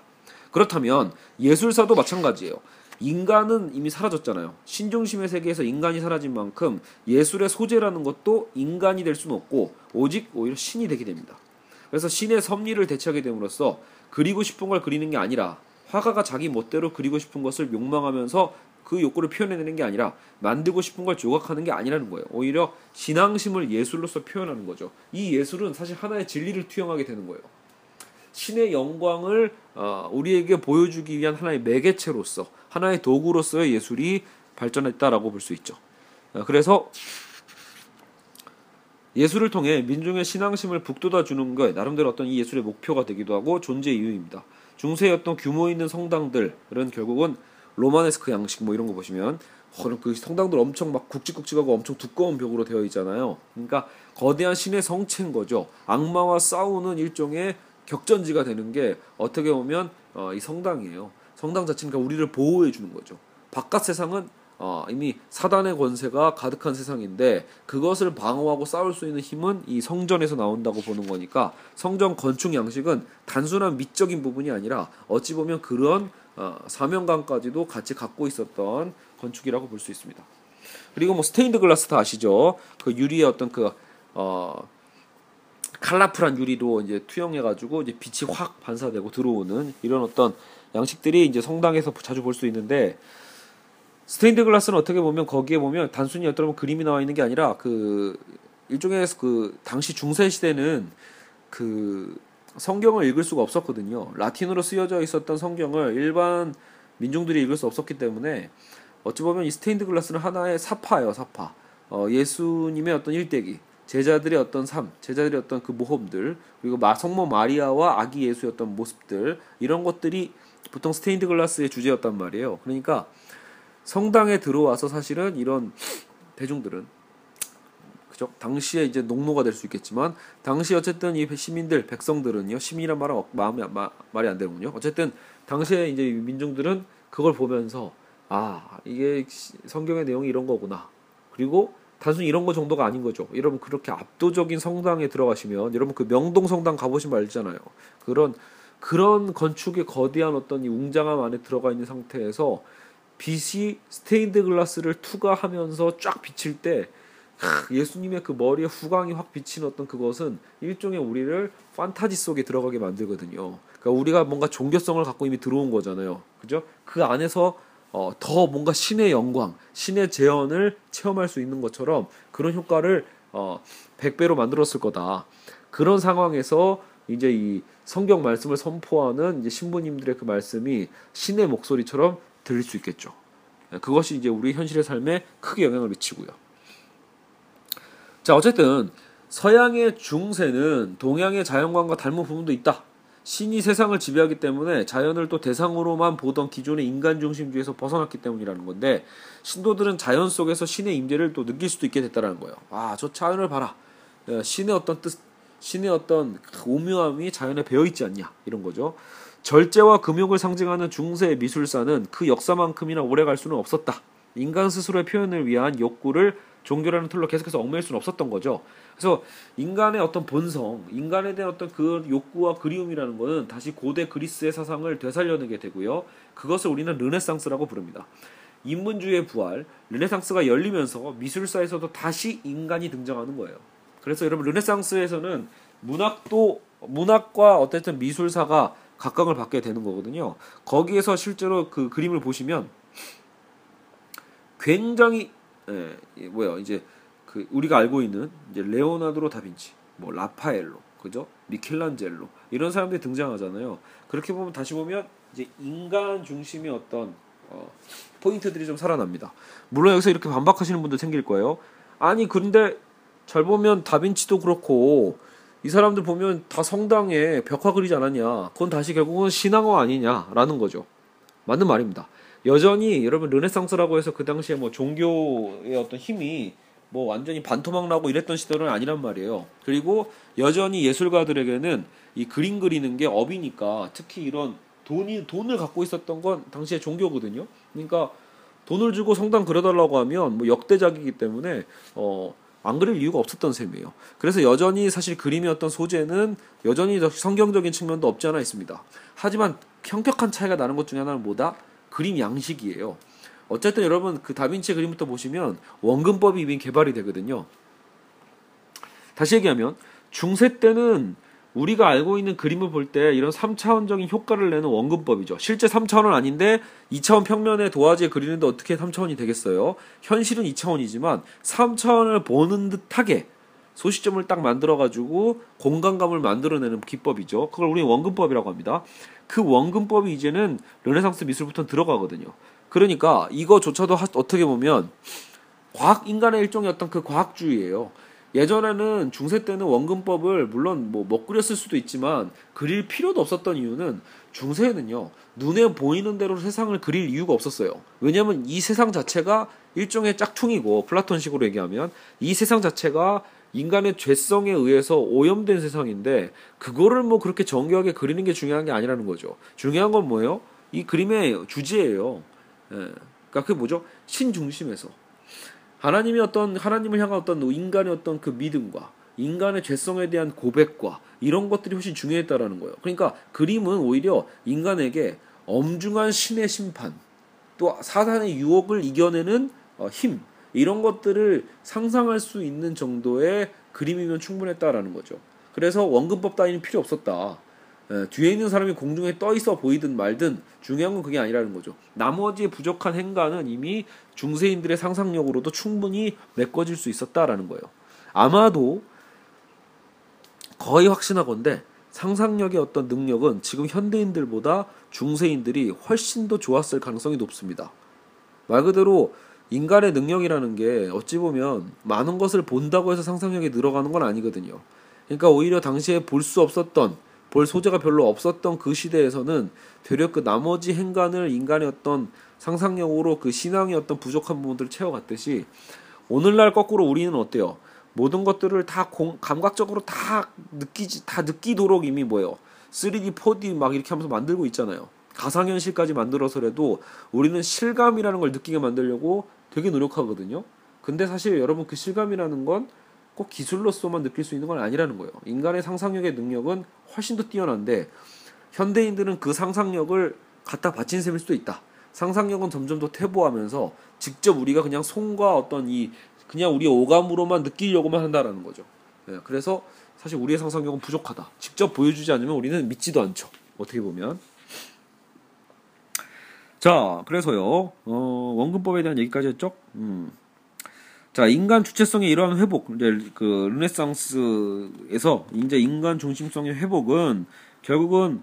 그렇다면 예술사도 마찬가지예요. 인간은 이미 사라졌잖아요. 신중심의 세계에서 인간이 사라진 만큼 예술의 소재라는 것도 인간이 될 수는 없고 오직 오히려 신이 되게 됩니다. 그래서 신의 섭리를 대체하게 됨으로써 그리고 싶은 걸 그리는 게 아니라 화가가 자기 멋대로 그리고 싶은 것을 욕망하면서 그 욕구를 표현해내는 게 아니라 만들고 싶은 걸 조각하는 게 아니라는 거예요. 오히려 신앙심을 예술로서 표현하는 거죠. 이 예술은 사실 하나의 진리를 투영하게 되는 거예요. 신의 영광을 어, 우리에게 보여주기 위한 하나의 매개체로서 하나의 도구로서의 예술이 발전했다라고 볼 수 있죠. 어, 그래서 예술을 통해 민중의 신앙심을 북돋아 주는 것 나름대로 어떤 이 예술의 목표가 되기도 하고 존재 이유입니다. 중세의 어떤 규모 있는 성당들은 결국은 로마네스크 양식 뭐 이런 거 보시면 어, 그 성당들 엄청 막 굵직굵직하고 엄청 두꺼운 벽으로 되어 있잖아요. 그러니까 거대한 신의 성체인 거죠. 악마와 싸우는 일종의 격전지가 되는 게 어떻게 보면 어, 이 성당이에요. 성당 자체가 우리를 보호해 주는 거죠. 바깥 세상은 어, 이미 사단의 권세가 가득한 세상인데 그것을 방어하고 싸울 수 있는 힘은 이 성전에서 나온다고 보는 거니까 성전 건축 양식은 단순한 미적인 부분이 아니라 어찌 보면 그런 어, 사명감까지도 같이 갖고 있었던 건축이라고 볼 수 있습니다. 그리고 뭐 스테인드 글라스 다 아시죠? 그 유리의 어떤 그 어, 칼라풀한 유리로 이제 투영해가지고 이제 빛이 확 반사되고 들어오는 이런 어떤 양식들이 이제 성당에서 자주 볼 수 있는데 스테인드 글라스는 어떻게 보면 거기에 보면 단순히 어떤 그림이 나와 있는 게 아니라 그 일종의 그 당시 중세 시대는 그 성경을 읽을 수가 없었거든요. 라틴어로 쓰여져 있었던 성경을 일반 민중들이 읽을 수 없었기 때문에 어찌 보면 이 스테인드 글라스는 하나의 삽화예요, 삽화. 어, 예수님의 어떤 일대기, 제자들의 어떤 삶, 제자들의 어떤 그 모험들, 그리고 마, 성모 마리아와 아기 어떤 모습들, 이런 것들이 보통 스테인드 글라스의 주제였단 말이에요. 그러니까 성당에 들어와서 사실은 이런 대중들은 그죠? 당시에 이제 농노가 될 수 있겠지만 당시 어쨌든 이 시민들 백성들은요 시민이란 말은 마음이 마, 말이 안 되는군요. 어쨌든 당시에 이제 민중들은 그걸 보면서 아 이게 성경의 내용이 이런 거구나. 그리고 단순히 이런 거 정도가 아닌 거죠. 여러분 그렇게 압도적인 성당에 들어가시면 여러분 그 명동 성당 가보시면 알잖아요. 그런 그런 건축의 거대한 어떤 이 웅장함 안에 들어가 있는 상태에서 빛이 스테인드 글라스를 투과하면서 쫙 비칠 때 예수님의 그 머리에 후광이 확 비친 어떤 그것은 일종의 우리를 판타지 속에 들어가게 만들거든요. 그러니까 우리가 뭔가 종교성을 갖고 이미 들어온 거잖아요. 그죠? 그 안에서 어, 더 뭔가 신의 영광, 신의 재현을 체험할 수 있는 것처럼 그런 효과를 어, 100배로 만들었을 거다. 그런 상황에서 이제 이 성경 말씀을 선포하는 이제 신부님들의 그 말씀이 신의 목소리처럼 들릴 수 있겠죠. 예, 그것이 이제 우리 현실의 삶에 크게 영향을 미치고요. 자, 어쨌든 서양의 중세는 동양의 자연관과 닮은 부분도 있다. 신이 세상을 지배하기 때문에 자연을 또 대상으로만 보던 기존의 인간 중심주의에서 벗어났기 때문이라는 건데 신도들은 자연 속에서 신의 임재를 또 느낄 수도 있게 됐다라는 거예요. 아, 저 자연을 봐라. 예, 신의 어떤 뜻, 신의 어떤 오묘함이 자연에 배어 있지 않냐 이런 거죠. 절제와 금욕을 상징하는 중세 미술사는 그 역사만큼이나 오래 갈 수는 없었다. 인간 스스로의 표현을 위한 욕구를 종교라는 틀로 계속해서 얽매일 수는 없었던 거죠. 그래서 인간의 어떤 본성, 인간에 대한 어떤 그 욕구와 그리움이라는 것은 다시 고대 그리스의 사상을 되살려내게 되고요. 그것을 우리는 르네상스라고 부릅니다. 인문주의의 부활, 르네상스가 열리면서 미술사에서도 다시 인간이 등장하는 거예요. 그래서 여러분 르네상스에서는 문학도 문학과 어쨌든 미술사가 각광을 받게 되는 거거든요. 거기에서 실제로 그 그림을 보시면 굉장히 예, 뭐야 이제 그 우리가 알고 있는 이제 레오나드로 다빈치, 뭐 라파엘로, 그죠? 미켈란젤로 이런 사람들이 등장하잖아요. 그렇게 보면 다시 보면 이제 인간 중심의 어떤 어, 포인트들이 좀 살아납니다. 물론 여기서 이렇게 반박하시는 분들 생길 거예요. 아니 근데 잘 보면 다빈치도 그렇고 이 사람들 보면 다 성당에 벽화 그리지 않았냐? 그건 다시 결국은 신앙어 아니냐라는 거죠. 맞는 말입니다. 여전히 여러분 르네상스라고 해서 그 당시에 뭐 종교의 어떤 힘이 뭐 완전히 반토막 나고 이랬던 시절은 아니란 말이에요. 그리고 여전히 예술가들에게는 이 그림 그리는 게 업이니까 특히 이런 돈이 돈을 갖고 있었던 건 당시에 종교거든요. 그러니까 돈을 주고 성당 그려달라고 하면 뭐 역대작이기 때문에 어. 안 그릴 이유가 없었던 셈이에요. 그래서 여전히 사실 어떤 소재는 여전히 성경적인 측면도 없지 않아 있습니다. 하지만 형격한 차이가 나는 것 중에 하나는 뭐다? 그림 양식이에요. 어쨌든 여러분 그 다빈치 그림부터 보시면 원근법이 이미 개발이 되거든요. 다시 얘기하면 중세 때는 우리가 알고 있는 그림을 볼 때 이런 3차원적인 효과를 내는 원근법이죠. 실제 3차원은 아닌데 2차원 평면에 도화지에 그리는데 어떻게 3차원이 되겠어요? 현실은 2차원이지만 3차원을 보는 듯하게 소시점을 딱 만들어가지고 공간감을 만들어내는 기법이죠. 그걸 우리 원근법이라고 합니다. 그 원근법이 이제는 르네상스 미술부터 들어가거든요. 그러니까 이거조차도 어떻게 보면 과학 인간의 어떤 그 과학주의예요. 예전에는 중세 때는 원근법을 물론 뭐못 그렸을 수도 있지만 그릴 필요도 없었던 이유는 중세에는요 눈에 보이는 대로 세상을 그릴 이유가 없었어요. 왜냐하면 이 세상 자체가 일종의 짝퉁이고 플라톤식으로 얘기하면 이 세상 자체가 인간의 죄성에 의해서 오염된 세상인데 그거를 뭐 그렇게 정교하게 그리는 게 중요한 게 아니라는 거죠. 중요한 건 뭐예요? 이 그림의 주제예요. 예. 그러니까 그게 뭐죠? 신 중심에서 하나님이 어떤 하나님을 향한 어떤 인간의 어떤 그 믿음과 인간의 죄성에 대한 고백과 이런 것들이 훨씬 중요했다라는 거예요. 그러니까 그림은 오히려 인간에게 엄중한 신의 심판 또 사단의 유혹을 이겨내는 어, 힘 이런 것들을 상상할 수 있는 정도의 그림이면 충분했다라는 거죠. 그래서 원근법 따위는 필요 없었다. 에, 뒤에 있는 사람이 공중에 떠 있어 보이든 말든 중요한 건 그게 아니라는 거죠. 나머지 부족한 행간은 이미 중세인들의 상상력으로도 충분히 메꿔질 수 있었다라는 거예요. 아마도 거의 확신하건데 상상력의 어떤 능력은 지금 현대인들보다 중세인들이 훨씬 더 좋았을 가능성이 높습니다. 말 그대로 인간의 능력이라는 게 어찌 보면 많은 것을 본다고 해서 상상력이 늘어가는 건 아니거든요. 그러니까 오히려 당시에 볼 수 없었던 볼 소재가 별로 없었던 그 시대에서는 되려 그 나머지 행간을 인간의 어떤 상상력으로 그 신앙의 어떤 부족한 부분들을 채워갔듯이 오늘날 거꾸로 우리는 어때요? 모든 것들을 다 공, 감각적으로 다 느끼지 다 느끼도록 이미 뭐예요? 3D, 4D 막 이렇게 하면서 만들고 있잖아요. 가상현실까지 만들어서라도 우리는 실감이라는 걸 느끼게 만들려고 되게 노력하거든요. 근데 사실 여러분 그 실감이라는 건 꼭 기술로서만 느낄 수 있는 건 아니라는 거예요. 인간의 상상력의 능력은 훨씬 더 뛰어난데 현대인들은 그 상상력을 갖다 바친 셈일 수도 있다. 상상력은 점점 더 퇴보하면서 직접 우리가 그냥 손과 어떤 이 그냥 우리의 오감으로만 느끼려고만 한다라는 거죠. 네, 그래서 사실 우리의 상상력은 부족하다. 직접 보여주지 않으면 우리는 믿지도 않죠. 어떻게 보면. 자, 그래서요, 어, 원근법에 대한 얘기까지 했죠? 음. 자, 인간 주체성의 이러한 회복, 이제 그 르네상스에서 이제 인간 중심성의 회복은 결국은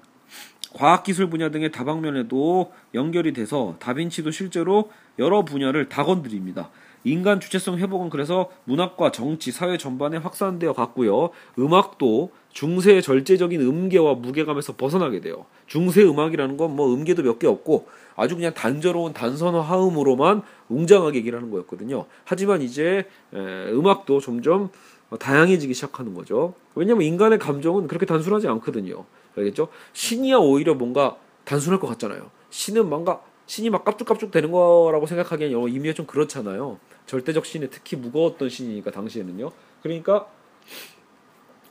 과학기술 분야 등의 다방면에도 연결이 돼서 다빈치도 실제로 여러 분야를 다 건드립니다. 인간 주체성 회복은 그래서 문학과 정치, 사회 전반에 확산되어 갔고요. 음악도 중세의 절제적인 음계와 무게감에서 벗어나게 돼요. 중세 음악이라는 건 뭐 음계도 몇 개 없고 아주 그냥 단조로운 단선어 하음으로만 웅장하게 얘기를 하는 거였거든요. 하지만 이제 음악도 점점 다양해지기 시작하는 거죠. 왜냐하면 인간의 감정은 그렇게 단순하지 않거든요. 알겠죠? 신이야 오히려 뭔가 단순할 것 같잖아요. 신은 뭔가 신이 막 깝죽깝죽 되는 거라고 생각하기엔 이미가 좀 그렇잖아요. 절대적 신이 특히 무거웠던 신이니까 당시에는요. 그러니까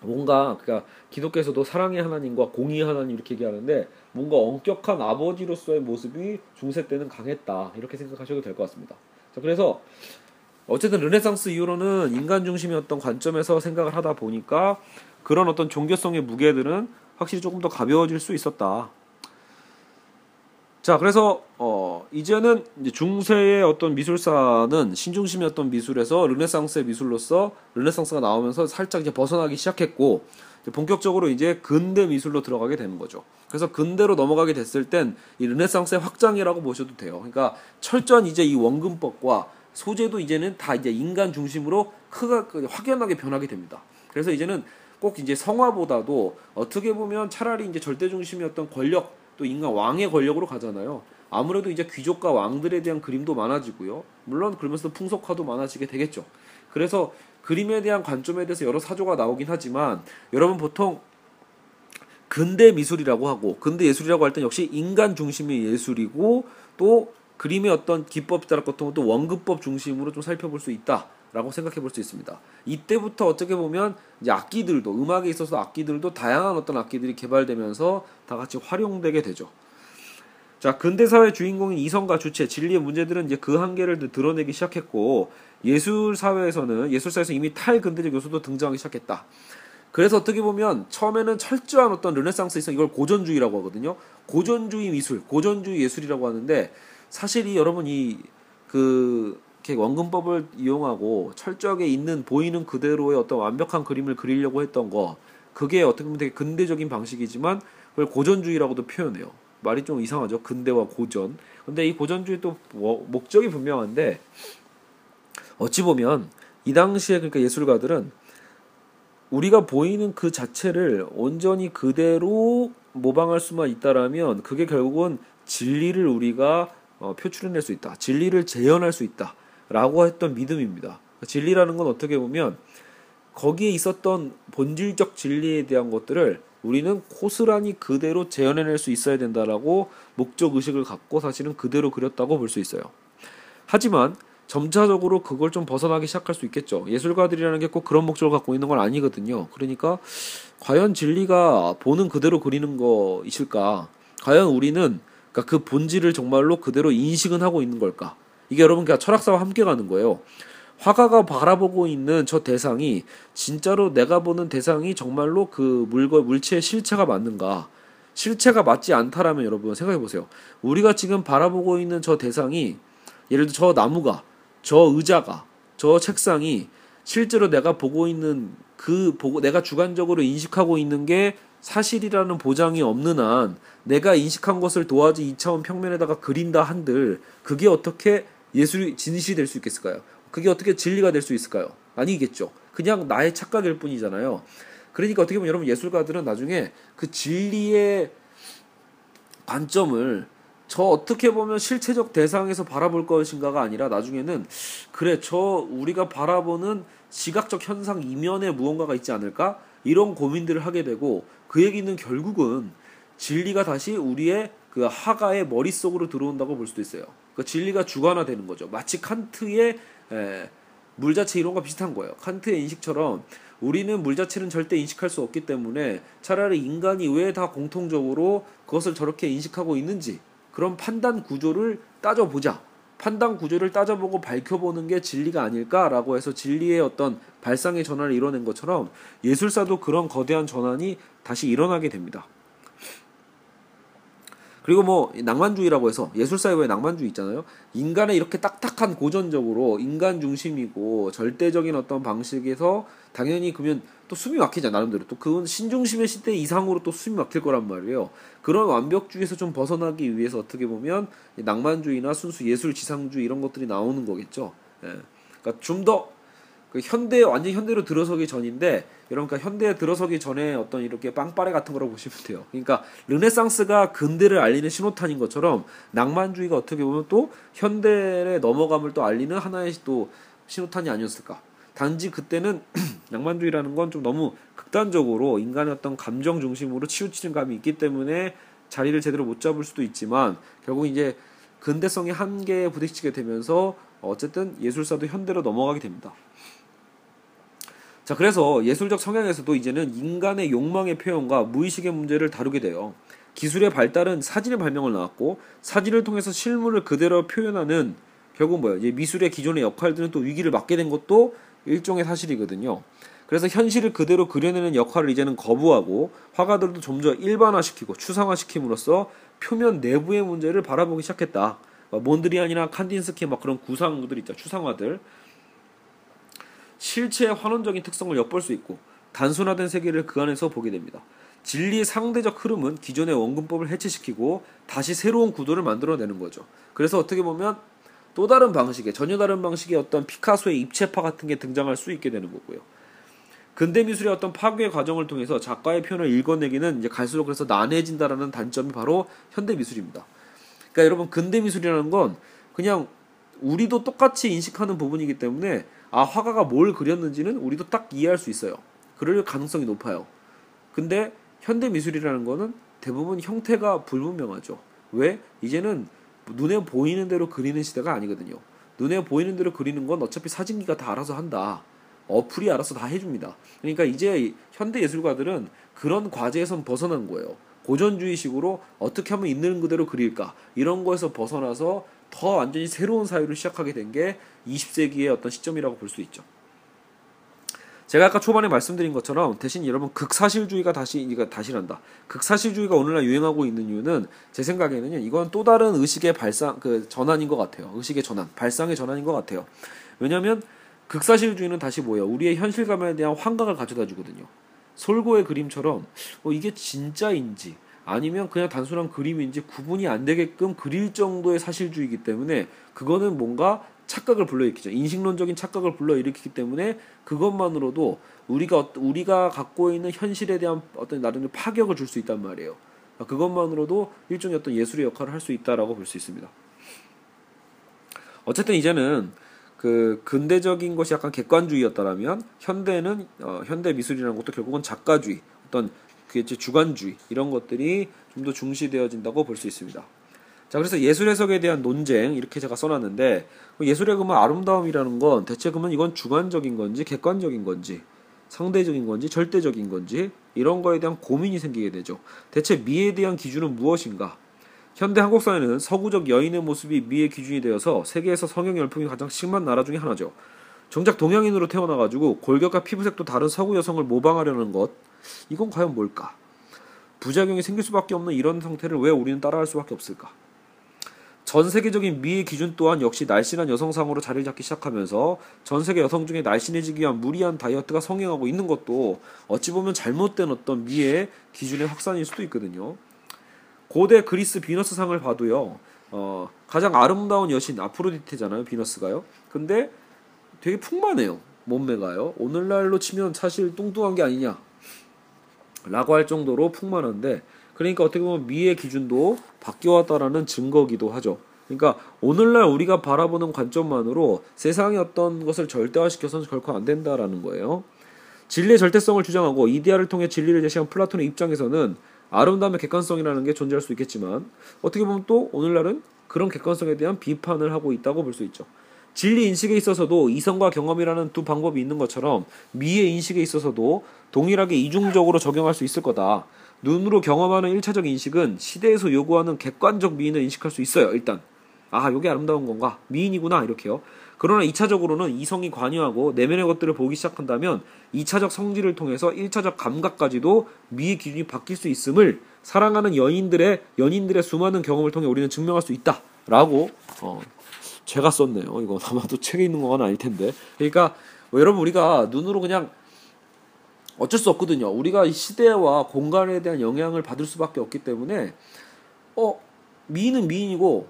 뭔가 그러니까 기독교에서도 사랑의 하나님과 공의 하나님 이렇게 얘기하는데 뭔가 엄격한 아버지로서의 모습이 중세 때는 강했다 이렇게 생각하셔도 될 것 같습니다. 자, 그래서 어쨌든 르네상스 이후로는 인간 중심이었던 관점에서 생각을 하다 보니까 그런 어떤 종교성의 무게들은 확실히 조금 더 가벼워질 수 있었다. 자, 그래서 어 이제는 이제 중세의 어떤 미술사는 신중심의 어떤 미술에서 르네상스의 미술로서 르네상스가 나오면서 살짝 이제 벗어나기 시작했고 본격적으로 이제 근대 미술로 들어가게 되는 거죠. 그래서 근대로 넘어가게 됐을 땐 이 르네상스의 확장이라고 보셔도 돼요. 그러니까 철저한 이제 이 원근법과 소재도 이제는 다 이제 인간 중심으로 크가 그 확연하게 변하게 됩니다. 그래서 이제는 꼭 이제 성화보다도 어떻게 보면 차라리 이제 절대 중심이었던 권력 또 인간 왕의 권력으로 가잖아요. 아무래도 이제 귀족과 왕들에 대한 그림도 많아지고요. 물론 그러면서 풍속화도 많아지게 되겠죠. 그래서 그림에 대한 관점에 대해서 여러 사조가 나오긴 하지만 여러분 보통 근대 미술이라고 하고 근대 예술이라고 할 땐 역시 인간 중심의 예술이고 또 그림의 어떤 기법 따라 같은 것도 원근법 중심으로 좀 살펴볼 수 있다라고 생각해 볼 수 있습니다. 이때부터 어떻게 보면 이제 악기들도 음악에 있어서 악기들도 다양한 어떤 악기들이 개발되면서 다 같이 활용되게 되죠. 자, 근대 사회 주인공인 이성과 주체, 진리의 문제들은 이제 그 한계를 드러내기 시작했고 예술 사회에서는 예술사에서 이미 탈근대적 요소도 등장하기 시작했다. 그래서 어떻게 보면 처음에는 철저한 어떤 르네상스 있어 이걸 고전주의라고 하거든요. 고전주의 미술, 고전주의 예술이라고 하는데 사실 이 여러분 이그 원근법을 이용하고 철저하게 있는 보이는 그대로의 어떤 완벽한 그림을 그리려고 했던 거 그게 어떻게 보면 되게 근대적인 방식이지만 그걸 고전주의라고도 표현해요. 말이 좀 이상하죠. 근대와 고전. 근데 이 고전주의 또 목적이 분명한데 어찌 보면 이 당시에 그러니까 예술가들은 우리가 보이는 그 자체를 온전히 그대로 모방할 수만 있다라면 그게 결국은 진리를 우리가 어, 표출해낼 수 있다. 진리를 재현할 수 있다 라고 했던 믿음입니다. 진리라는 건 어떻게 보면 거기에 있었던 본질적 진리에 대한 것들을 우리는 고스란히 그대로 재현해낼 수 있어야 된다라고 목적 의식을 갖고 사실은 그대로 그렸다고 볼 수 있어요. 하지만 점차적으로 그걸 좀 벗어나기 시작할 수 있겠죠. 예술가들이라는 게 꼭 그런 목적을 갖고 있는 건 아니거든요. 그러니까 과연 진리가 보는 그대로 그리는 것이실까? 과연 우리는 그러니까 그 본질을 정말로 그대로 인식은 하고 있는 걸까? 이게 여러분 그냥 철학사와 함께 가는 거예요. 화가가 바라보고 있는 저 대상이 진짜로 내가 보는 대상이 정말로 그 물건 물체의 실체가 맞는가? 실체가 맞지 않다라면 여러분 생각해 보세요. 우리가 지금 바라보고 있는 저 대상이 예를 들어 저 나무가 저 의자가 저 책상이 실제로 내가 보고 있는 그 보고 내가 주관적으로 인식하고 있는 게 사실이라는 보장이 없는 한 내가 인식한 것을 도화지 2차원 평면에다가 그린다 한들 그게 어떻게 예술이 진실이 될 수 있겠을까요? 그게 어떻게 진리가 될 수 있을까요? 아니겠죠. 그냥 나의 착각일 뿐이잖아요. 그러니까 어떻게 보면 여러분 예술가들은 나중에 그 진리의 관점을 저 어떻게 보면 실체적 대상에서 바라볼 것인가가 아니라 나중에는 그래 저 우리가 바라보는 시각적 현상 이면에 무언가가 있지 않을까 이런 고민들을 하게 되고 그 얘기는 결국은 진리가 다시 우리의 그 하가의 머릿속으로 들어온다고 볼 수도 있어요. 그 진리가 주관화되는 거죠. 마치 칸트의 에, 물 자체 이론과 비슷한 거예요. 칸트의 인식처럼 우리는 물 자체는 절대 인식할 수 없기 때문에 차라리 인간이 왜 다 공통적으로 그것을 저렇게 인식하고 있는지 그런 판단 구조를 따져보자. 판단 구조를 따져보고 밝혀보는 게 진리가 아닐까라고 해서 진리의 어떤 발상의 전환을 이뤄낸 것처럼 예술사도 그런 거대한 전환이 다시 일어나게 됩니다. 그리고 뭐 낭만주의라고 해서 예술사에 왜 낭만주의 있잖아요. 인간의 이렇게 딱딱한 고전적으로 인간 중심이고 절대적인 어떤 방식에서 당연히 그러면 또 숨이 막히잖아 나름대로 또 그건 신중심의 시대 이상으로 또 숨이 막힐 거란 말이에요. 그런 완벽주의에서 좀 벗어나기 위해서 어떻게 보면 낭만주의나 순수 예술 지상주의 이런 것들이 나오는 거겠죠. 예. 그러니까 좀 더 그 현대 완전 현대로 들어서기 전인데 여러분 그러니까 현대에 들어서기 전에 어떤 이렇게 빵빠레 같은 거라고 보시면 돼요. 그러니까 르네상스가 근대를 알리는 신호탄인 것처럼 낭만주의가 어떻게 보면 또 현대의 넘어감을 또 알리는 하나의 또 신호탄이 아니었을까. 단지 그때는 [clears throat] 낭만주의라는 건 좀 너무 극단적으로 인간의 어떤 감정 중심으로 치우치는 감이 있기 때문에 자리를 제대로 못 잡을 수도 있지만 결국 이제 근대성의 한계에 부딪히게 되면서 어쨌든 예술사도 현대로 넘어가게 됩니다. 자, 그래서 예술적 성향에서도 이제는 인간의 욕망의 표현과 무의식의 문제를 다루게 돼요. 기술의 발달은 사진의 발명을 나왔고 사진을 통해서 실물을 그대로 표현하는 결국 뭐예요? 이제 미술의 기존의 역할들은 또 위기를 맞게 된 것도 일종의 사실이거든요. 그래서 현실을 그대로 그려내는 역할을 이제는 거부하고 화가들도 좀더 일반화시키고 추상화시킴으로써 표면 내부의 문제를 바라보기 시작했다. 몬드리안이나 칸딘스키 막 그런 구상들 있죠. 추상화들. 실체의 환원적인 특성을 엿볼 수 있고 단순화된 세계를 그 안에서 보게 됩니다. 진리의 상대적 흐름은 기존의 원근법을 해체시키고 다시 새로운 구도를 만들어내는 거죠. 그래서 어떻게 보면 또 다른 방식의 전혀 다른 방식의 어떤 피카소의 입체파 같은 게 등장할 수 있게 되는 거고요. 근대 미술의 어떤 파괴 과정을 통해서 작가의 표현을 읽어내기는 이제 갈수록 그래서 난해진다라는 단점이 바로 현대 미술입니다. 그러니까 여러분 근대 미술이라는 건 그냥 우리도 똑같이 인식하는 부분이기 때문에 아 화가가 뭘 그렸는지는 우리도 딱 이해할 수 있어요. 그럴 가능성이 높아요. 근데 현대 미술이라는 거는 대부분 형태가 불분명하죠. 왜? 이제는 눈에 보이는 대로 그리는 시대가 아니거든요. 눈에 보이는 대로 그리는 건 어차피 사진기가 다 알아서 한다. 어플이 알아서 다 해줍니다. 그러니까 이제 현대 예술가들은 그런 과제에선 벗어난 거예요. 고전주의식으로 어떻게 하면 있는 그대로 그릴까 이런 거에서 벗어나서 더 완전히 새로운 사유를 시작하게 된 게 20세기의 어떤 시점이라고 볼 수 있죠. 제가 아까 초반에 말씀드린 것처럼 대신 여러분 극사실주의가 다시 이거 다시란다. 극사실주의가 오늘날 유행하고 있는 이유는 제 생각에는요. 이건 또 다른 의식의 발상 그 전환인 것 같아요. 의식의 전환, 발상의 전환인 것 같아요. 왜냐하면 극사실주의는 다시 뭐예요? 우리의 현실감에 대한 환각을 가져다 주거든요. 솔고의 그림처럼 어, 이게 진짜인지 아니면 그냥 단순한 그림인지 구분이 안 되게끔 그릴 정도의 사실주의이기 때문에 그거는 뭔가 착각을 불러일으키죠. 인식론적인 착각을 불러일으키기 때문에 그것만으로도 우리가 우리가 갖고 있는 현실에 대한 어떤 나름의 파격을 줄 수 있단 말이에요. 그것만으로도 일종의 어떤 예술의 역할을 할 수 있다라고 볼 수 있습니다. 어쨌든 이제는 그 근대적인 것이 약간 객관주의였다라면 현대는 어, 현대 미술이라는 것도 결국은 작가주의, 어떤 그 주관주의 이런 것들이 좀 더 중시되어진다고 볼 수 있습니다. 자, 그래서 예술 해석에 대한 논쟁 이렇게 제가 써놨는데 예술의 그러면 아름다움이라는 건 대체 그러면 이건 주관적인 건지 객관적인 건지 상대적인 건지 절대적인 건지 이런 거에 대한 고민이 생기게 되죠. 대체 미에 대한 기준은 무엇인가? 현대 한국 사회는 서구적 여인의 모습이 미의 기준이 되어서 세계에서 성형 열풍이 가장 심한 나라 중에 하나죠. 정작 동양인으로 태어나가지고 골격과 피부색도 다른 서구 여성을 모방하려는 것 이건 과연 뭘까? 부작용이 생길 수밖에 없는 이런 상태를 왜 우리는 따라할 수밖에 없을까? 전 세계적인 미의 기준 또한 역시 날씬한 여성상으로 자리를 잡기 시작하면서 전 세계 여성 중에 날씬해지기 위한 무리한 다이어트가 성행하고 있는 것도 어찌 보면 잘못된 어떤 미의 기준의 확산일 수도 있거든요. 고대 그리스 비너스 상을 봐도요. 어, 가장 아름다운 여신 아프로디테잖아요. 비너스가요. 근데 되게 풍만해요. 몸매가요. 오늘날로 치면 사실 뚱뚱한 게 아니냐. 라고 할 정도로 풍만한데 그러니까 어떻게 보면 미의 기준도 바뀌어왔다라는 증거기도 하죠. 그러니까 오늘날 우리가 바라보는 관점만으로 세상의 어떤 것을 절대화시켜서는 결코 안 된다라는 거예요. 진리의 절대성을 주장하고 이데아를 통해 진리를 제시한 플라톤의 입장에서는 아름다움의 객관성이라는 게 존재할 수 있겠지만 어떻게 보면 또 오늘날은 그런 객관성에 대한 비판을 하고 있다고 볼 수 있죠. 진리 인식에 있어서도 이성과 경험이라는 두 방법이 있는 것처럼 미의 인식에 있어서도 동일하게 이중적으로 적용할 수 있을 거다. 눈으로 경험하는 일차적 인식은 시대에서 요구하는 객관적 미인을 인식할 수 있어요. 일단 아 이게 아름다운 건가 미인이구나 이렇게요. 그러나 2차적으로는 이성이 관여하고 내면의 것들을 보기 시작한다면 2차적 성질을 통해서 1차적 감각까지도 미의 기준이 바뀔 수 있음을 사랑하는 연인들의 연인들의 수많은 경험을 통해 우리는 증명할 수 있다라고 어, 제가 썼네요. 이거 아마도 책에 있는 건 아닐 텐데. 그러니까 뭐 여러분 우리가 눈으로 그냥 어쩔 수 없거든요. 우리가 이 시대와 공간에 대한 영향을 받을 수밖에 없기 때문에 어 미인은 미인이고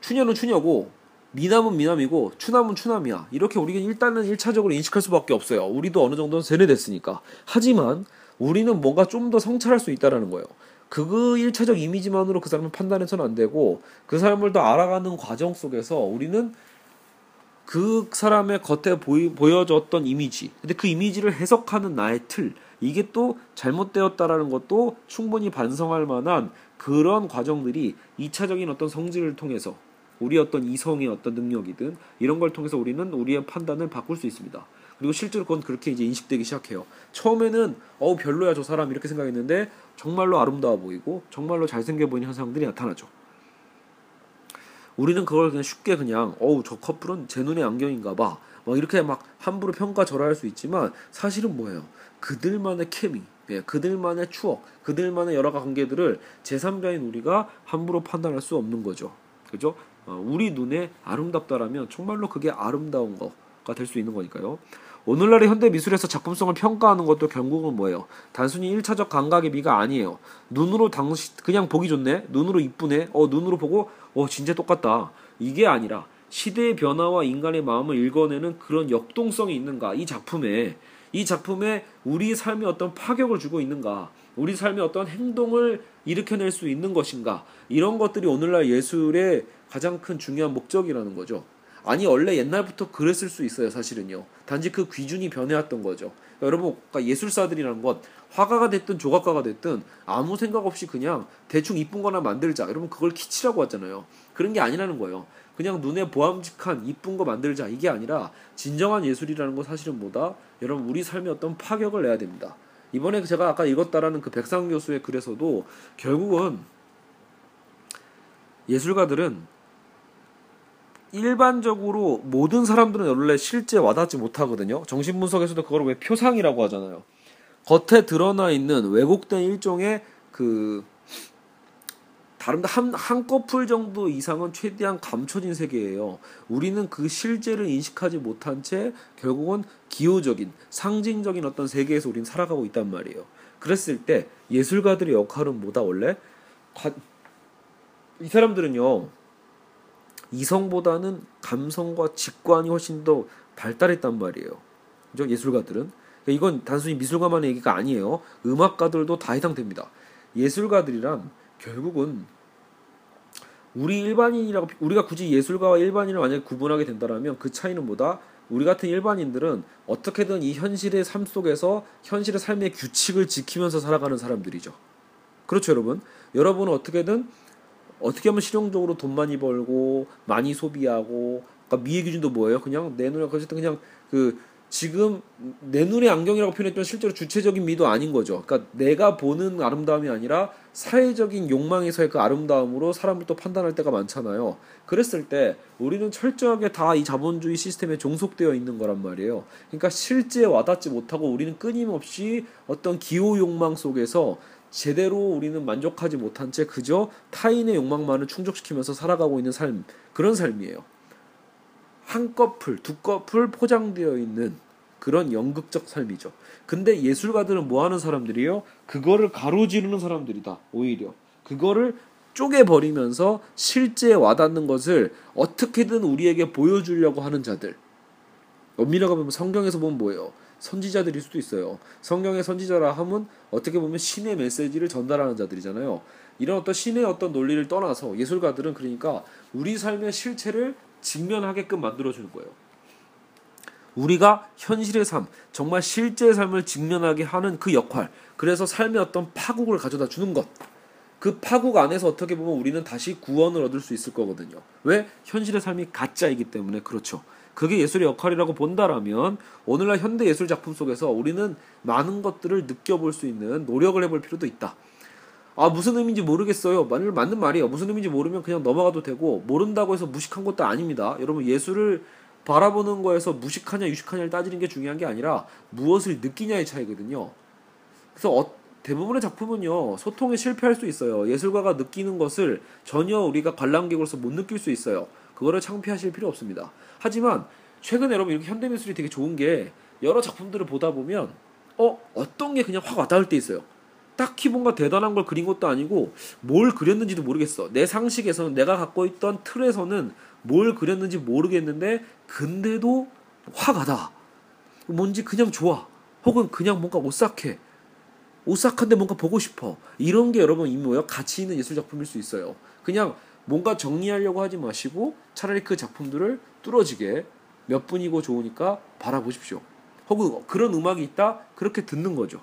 추녀는 추녀고 미남은 미남이고 추남은 추남이야. 이렇게 우리가 일단은 일차적으로 인식할 수밖에 없어요. 우리도 어느 정도는 세뇌됐으니까. 하지만 우리는 뭔가 좀 더 성찰할 수 있다라는 거예요. 그 일차적 이미지만으로 그 사람을 판단해서는 안 되고 그 사람을 더 알아가는 과정 속에서 우리는 그 사람의 겉에 보이, 보여졌던 이미지, 근데 그 이미지를 해석하는 나의 틀, 이게 또 잘못되었다라는 것도 충분히 반성할 만한 그런 과정들이 2차적인 어떤 성질을 통해서 우리 어떤 이성의 어떤 능력이든 이런 걸 통해서 우리는 우리의 판단을 바꿀 수 있습니다. 그리고 실제로 그건 그렇게 이제 인식되기 시작해요. 처음에는 어우 별로야 저 사람 이렇게 생각했는데 정말로 아름다워 보이고 정말로 잘생겨 보이는 현상들이 나타나죠. 우리는 그걸 그냥 쉽게 그냥 어우 저 커플은 제 눈의 안경인가 봐. 막 이렇게 막 함부로 평가절하할 수 있지만 사실은 뭐예요? 그들만의 케미, 예, 그들만의 추억, 그들만의 여러 관계들을 제3자인 우리가 함부로 판단할 수 없는 거죠. 그죠? 어, 우리 눈에 아름답다라면 정말로 그게 아름다운 거가 될 수 있는 거니까요. 오늘날의 현대 미술에서 작품성을 평가하는 것도 결국은 뭐예요? 단순히 일차적 감각의 미가 아니에요. 눈으로 당시 그냥 보기 좋네, 눈으로 이쁘네, 어 눈으로 보고 어 진짜 똑같다. 이게 아니라 시대의 변화와 인간의 마음을 읽어내는 그런 역동성이 있는가? 이 작품에 이 작품에 우리 삶에 어떤 파격을 주고 있는가? 우리 삶에 어떤 행동을 일으켜낼 수 있는 것인가? 이런 것들이 오늘날 예술의 가장 큰 중요한 목적이라는 거죠. 아니 원래 옛날부터 그랬을 수 있어요 사실은요. 단지 그 귀준이 변해왔던 거죠. 그러니까 여러분 그러니까 예술사들이라는 건 화가가 됐든 조각가가 됐든 아무 생각 없이 그냥 대충 이쁜 거나 만들자. 여러분 그걸 키치라고 하잖아요. 그런 게 아니라는 거예요. 그냥 눈에 보암직한 이쁜 거 만들자. 이게 아니라 진정한 예술이라는 건 사실은 뭐다? 여러분 우리 삶에 어떤 파격을 내야 됩니다. 이번에 제가 아까 읽었다라는 그 백상 교수의 글에서도 결국은 예술가들은 일반적으로 모든 사람들은 원래 실제 와닿지 못하거든요. 정신분석에서도 그걸 왜 표상이라고 하잖아요. 겉에 드러나 있는 왜곡된 일종의 그 다른 한, 한 커플 정도 이상은 최대한 감춰진 세계예요. 우리는 그 실제를 인식하지 못한 채 결국은 기호적인, 상징적인 어떤 세계에서 우리는 살아가고 있단 말이에요. 그랬을 때 예술가들의 역할은 뭐다, 원래? 이 사람들은요, 이성보다는 감성과 직관이 훨씬 더 발달했단 말이에요. 그죠? 예술가들은. 그러니까 이건 단순히 미술가만의 얘기가 아니에요. 음악가들도 다 해당됩니다. 예술가들이란 결국은 우리 일반인이라고 우리가 굳이 예술가와 일반인을 만약에 구분하게 된다라면 그 차이는 뭐다? 우리 같은 일반인들은 어떻게든 이 현실의 삶 속에서 현실의 삶의 규칙을 지키면서 살아가는 사람들이죠. 그렇죠, 여러분. 여러분은 어떻게든 어떻게 하면 실용적으로 돈 많이 벌고 많이 소비하고 그러니까 미의 기준도 뭐예요? 그냥 내 눈에 어쨌든 그냥 그 지금 내 눈의 안경이라고 표현했지만 실제로 주체적인 미도 아닌 거죠. 그러니까 내가 보는 아름다움이 아니라 사회적인 욕망에서의 그 아름다움으로 사람을 또 판단할 때가 많잖아요. 그랬을 때 우리는 철저하게 다 이 자본주의 시스템에 종속되어 있는 거란 말이에요. 그러니까 실제 와닿지 못하고 우리는 끊임없이 어떤 기호 욕망 속에서 제대로 우리는 만족하지 못한 채 그저 타인의 욕망만을 충족시키면서 살아가고 있는 삶 그런 삶이에요. 한 커플, 두 커플 포장되어 있는 그런 연극적 삶이죠. 근데 예술가들은 뭐 하는 사람들이요? 그거를 가로지르는 사람들이다. 오히려 그거를 쪼개 버리면서 실제 와닿는 것을 어떻게든 우리에게 보여주려고 하는 자들. 엄밀하게 보면 성경에서 보면 뭐예요? 선지자들일 수도 있어요. 성경의 선지자라 함은 어떻게 보면 신의 메시지를 전달하는 자들이잖아요. 이런 어떤 신의 어떤 논리를 떠나서 예술가들은 그러니까 우리 삶의 실체를 직면하게끔 만들어주는 거예요. 우리가 현실의 삶, 정말 실제의 삶을 직면하게 하는 그 역할, 그래서 삶의 어떤 파국을 가져다 주는 것. 그 파국 안에서 어떻게 보면 우리는 다시 구원을 얻을 수 있을 거거든요. 왜? 현실의 삶이 가짜이기 때문에 그렇죠. 그게 예술의 역할이라고 본다라면 오늘날 현대 예술 작품 속에서 우리는 많은 것들을 느껴볼 수 있는 노력을 해볼 필요도 있다. 아 무슨 의미인지 모르겠어요. 맞는 맞는 말이에요. 무슨 의미인지 모르면 그냥 넘어가도 되고 모른다고 해서 무식한 것도 아닙니다. 여러분 예술을 바라보는 거에서 무식하냐 유식하냐를 따지는 게 중요한 게 아니라 무엇을 느끼냐의 차이거든요. 그래서 어, 대부분의 작품은요 소통에 실패할 수 있어요. 예술가가 느끼는 것을 전혀 우리가 관람객으로서 못 느낄 수 있어요. 그거를 창피하실 필요 없습니다. 하지만 최근에 여러분 이렇게 현대 미술이 되게 좋은 게 여러 작품들을 보다 보면 어 어떤 게 그냥 확 와닿을 때 있어요. 딱히 뭔가 대단한 걸 그린 것도 아니고 뭘 그렸는지도 모르겠어. 내 상식에서는 내가 갖고 있던 틀에서는 뭘 그렸는지 모르겠는데 근데도 화가다. 뭔지 그냥 좋아. 혹은 그냥 뭔가 오싹해. 오싹한데 뭔가 보고 싶어. 이런 게 여러분 이 뭐예요? 가치 있는 예술 작품일 수 있어요. 그냥 뭔가 정리하려고 하지 마시고 차라리 그 작품들을 뚫어지게 몇 분이고 좋으니까 바라보십시오. 혹은 그런 음악이 있다 그렇게 듣는 거죠.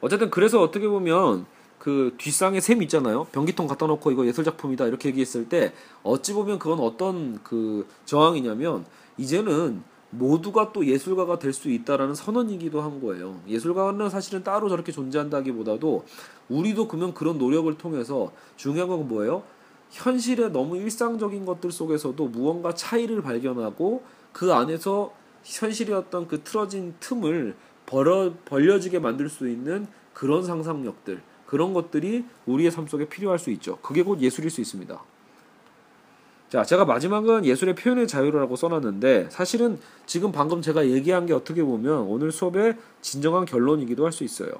어쨌든 그래서 어떻게 보면 그 뒷상에 샘 있잖아요. 변기통 갖다 놓고 이거 예술 작품이다 이렇게 얘기했을 때 어찌 보면 그건 어떤 그 저항이냐면 이제는 모두가 또 예술가가 될 수 있다라는 선언이기도 한 거예요. 예술가는 사실은 따로 저렇게 존재한다기보다도 우리도 그러면 그런 노력을 통해서 중요한 건 뭐예요? 현실의 너무 일상적인 것들 속에서도 무언가 차이를 발견하고 그 안에서 어떤 그 틀어진 틈을 벌어 벌려지게 만들 수 있는 그런 상상력들 그런 것들이 우리의 삶 속에 필요할 수 있죠. 그게 곧 예술일 수 있습니다. 자, 제가 마지막은 예술의 표현의 자유라고 써놨는데 사실은 지금 방금 제가 얘기한 게 어떻게 보면 오늘 수업의 진정한 결론이기도 할 수 있어요.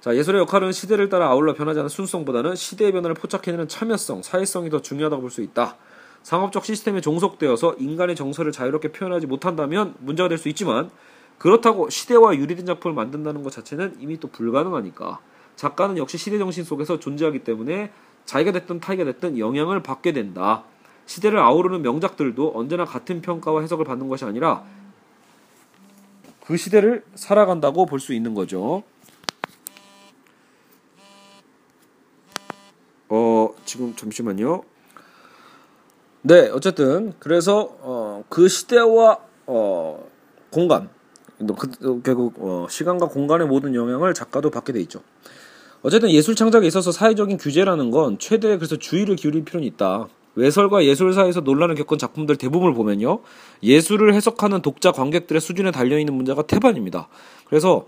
자, 예술의 역할은 시대를 따라 아울러 변하지 않는 순수성보다는 시대의 변화를 포착해내는 참여성, 사회성이 더 중요하다고 볼 수 있다. 상업적 시스템에 종속되어서 인간의 정서를 자유롭게 표현하지 못한다면 문제가 될 수 있지만 그렇다고 시대와 유리된 작품을 만든다는 것 자체는 이미 또 불가능하니까 작가는 역시 시대 정신 속에서 존재하기 때문에 자기가 됐든 타이가 됐든 영향을 받게 된다. 시대를 아우르는 명작들도 언제나 같은 평가와 해석을 받는 것이 아니라 그 시대를 살아간다고 볼 수 있는 거죠. 어, 지금 잠시만요. 네, 어쨌든 그래서 어, 그 시대와 어, 공간, 그, 결국 어, 시간과 공간의 모든 영향을 작가도 받게 돼 있죠. 어쨌든 예술 창작에 있어서 사회적인 규제라는 건 최대 그래서 주의를 기울일 필요는 있다. 외설과 예술사에서 논란을 겪은 작품들 대부분을 보면요. 예술을 해석하는 독자 관객들의 수준에 달려있는 문제가 태반입니다. 그래서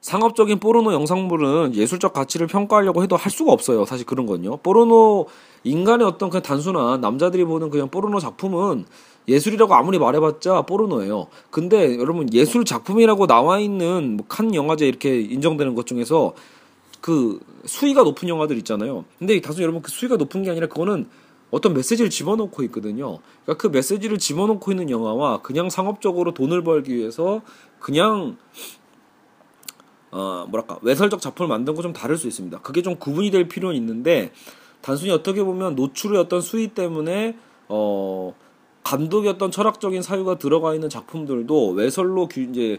상업적인 포르노 영상물은 예술적 가치를 평가하려고 해도 할 수가 없어요. 사실 그런 건요. 포르노 인간의 어떤 그냥 단순한 남자들이 보는 그냥 포르노 작품은 예술이라고 아무리 말해봤자 포르노예요. 근데 여러분 예술 작품이라고 나와 있는 뭐 칸 영화제 이렇게 인정되는 것 중에서 그 수위가 높은 영화들 있잖아요. 근데 단순히 여러분 그 수위가 높은 게 아니라 그거는 어떤 메시지를 집어넣고 있거든요. 그러니까 그 메시지를 집어넣고 있는 영화와 그냥 상업적으로 돈을 벌기 위해서 그냥 어 뭐랄까 외설적 작품을 만든 거 좀 다를 수 있습니다. 그게 좀 구분이 될 필요는 있는데 단순히 어떻게 보면 노출의 어떤 수위 때문에 어 감독의 어떤 철학적인 사유가 들어가 있는 작품들도 외설로 규, 이제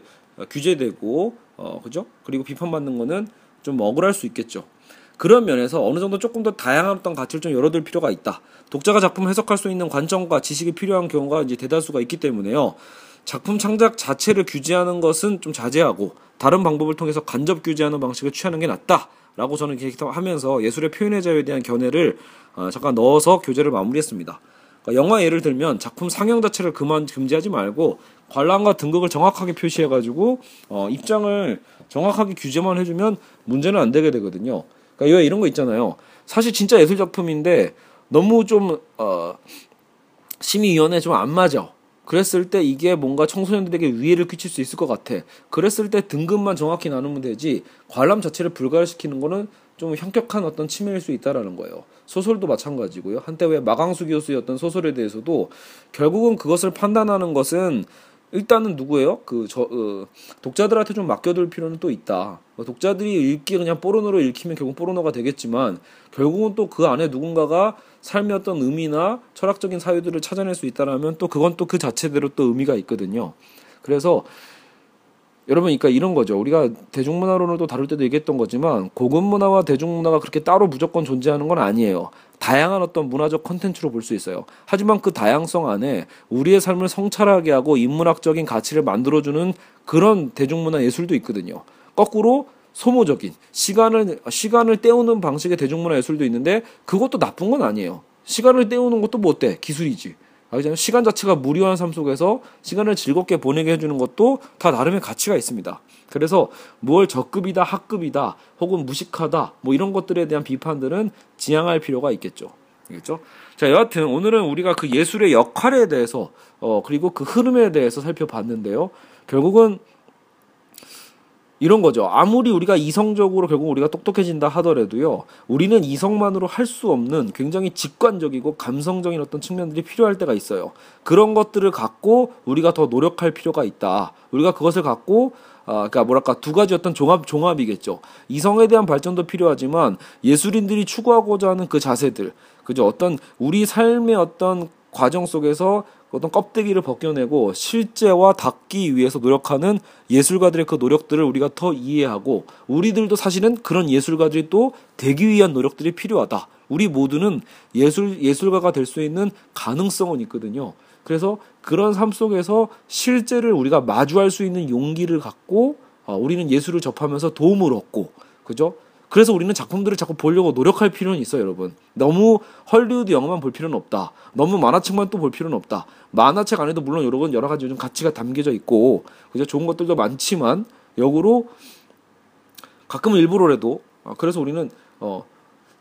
규제되고 어 그죠? 그리고 비판받는 거는 좀 억울할 수 있겠죠. 그런 면에서 어느 정도 조금 더 다양한 어떤 가치를 좀 열어둘 필요가 있다. 독자가 작품을 해석할 수 있는 관점과 지식이 필요한 경우가 이제 대다수가 있기 때문에요. 작품 창작 자체를 규제하는 것은 좀 자제하고 다른 방법을 통해서 간접 규제하는 방식을 취하는 게 낫다 라고 저는 이렇게 하면서 예술의 표현의 자유에 대한 견해를 어, 잠깐 넣어서 교재를 마무리했습니다. 그러니까 영화 예를 들면 작품 상영 자체를 그만 금지하지 말고 관람과 등극을 정확하게 표시해가지고 어, 입장을 정확하게 규제만 해주면 문제는 안 되게 되거든요. 그러니까 왜 이런 거 있잖아요. 사실 진짜 예술 작품인데 너무 좀 어, 심의위원회 좀 안 맞아. 그랬을 때 이게 뭔가 청소년들에게 위해를 끼칠 수 있을 것 같아. 그랬을 때 등급만 정확히 나누면 되지 관람 자체를 불가시키는 거는 좀 현격한 어떤 침해일 수 있다라는 거예요. 소설도 마찬가지고요. 한때 왜 마강수 어떤 소설에 대해서도 결국은 그것을 판단하는 것은 일단은 누구예요? 그 저 어, 독자들한테 좀 맡겨둘 필요는 또 있다. 뭐 독자들이 읽기 그냥 포르노로 읽히면 결국 포르노가 되겠지만 결국은 또 그 안에 누군가가 삶의 어떤 의미나 철학적인 사유들을 찾아낼 수 있다라면 또 그건 또 그 자체대로 또 의미가 있거든요. 그래서 여러분, 그러니까 이런 거죠. 우리가 대중문화론을 또 다룰 때도 얘기했던 거지만 고급 문화와 대중문화가 그렇게 따로 무조건 존재하는 건 아니에요. 다양한 어떤 문화적 컨텐츠로 볼 수 있어요. 하지만 그 다양성 안에 우리의 삶을 성찰하게 하고 인문학적인 가치를 만들어주는 그런 대중문화 예술도 있거든요. 거꾸로 소모적인 시간을 시간을 때우는 방식의 대중문화 예술도 있는데 그것도 나쁜 건 아니에요. 시간을 때우는 것도 뭐 어때? 기술이지. 알잖아요. 시간 자체가 무료한 삶 속에서 시간을 즐겁게 보내게 해주는 것도 다 나름의 가치가 있습니다. 그래서 뭘 적급이다, 학급이다, 혹은 무식하다, 뭐 이런 것들에 대한 비판들은 지양할 필요가 있겠죠. 알겠죠? 자, 여하튼 오늘은 우리가 그 예술의 역할에 대해서, 어, 그리고 그 흐름에 대해서 살펴봤는데요. 결국은 이런 거죠. 아무리 우리가 이성적으로 결국 우리가 똑똑해진다 하더라도요, 우리는 이성만으로 할 수 없는 굉장히 직관적이고 감성적인 어떤 측면들이 필요할 때가 있어요. 그런 것들을 갖고 우리가 더 노력할 필요가 있다. 우리가 그것을 갖고 아, 그러니까 뭐랄까 두 가지 어떤 종합 종합이겠죠. 이성에 대한 발전도 필요하지만 예술인들이 추구하고자 하는 그 자세들, 그죠? 어떤 우리 삶의 어떤 과정 속에서 어떤 껍데기를 벗겨내고 실제와 닿기 위해서 노력하는 예술가들의 그 노력들을 우리가 더 이해하고 우리들도 사실은 그런 예술가들이 또 되기 위한 노력들이 필요하다. 우리 모두는 예술 예술가가 될 수 있는 가능성은 있거든요. 그래서 그런 삶 속에서 실제를 우리가 마주할 수 있는 용기를 갖고 어, 우리는 예술을 접하면서 도움을 얻고 그죠? 그래서 우리는 작품들을 자꾸 보려고 노력할 필요는 있어요, 여러분. 너무 헐리우드 영화만 볼 필요는 없다. 너무 만화책만 또 볼 필요는 없다. 만화책 안에도 물론 여러, 여러 가지 요즘 가치가 담겨져 있고, 그죠? 좋은 것들도 많지만, 역으로 가끔은 일부러라도, 아, 그래서 우리는, 어,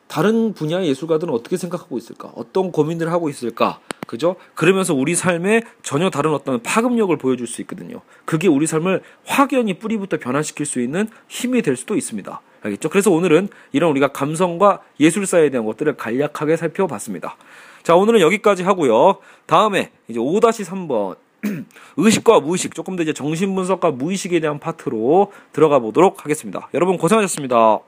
다른 분야의 예술가들은 어떻게 생각하고 있을까? 어떤 고민을 하고 있을까? 그죠? 그러면서 우리 삶에 전혀 다른 어떤 파급력을 보여줄 수 있거든요. 그게 우리 삶을 확연히 뿌리부터 변화시킬 수 있는 힘이 될 수도 있습니다. 알겠죠? 그래서 오늘은 이런 우리가 감성과 예술사에 대한 것들을 간략하게 살펴봤습니다. 자, 오늘은 여기까지 하고요. 다음에 이제 5-3번 [clears throat] 의식과 무의식 조금 더 이제 정신 분석과 무의식에 대한 파트로 들어가 보도록 하겠습니다. 여러분 고생하셨습니다.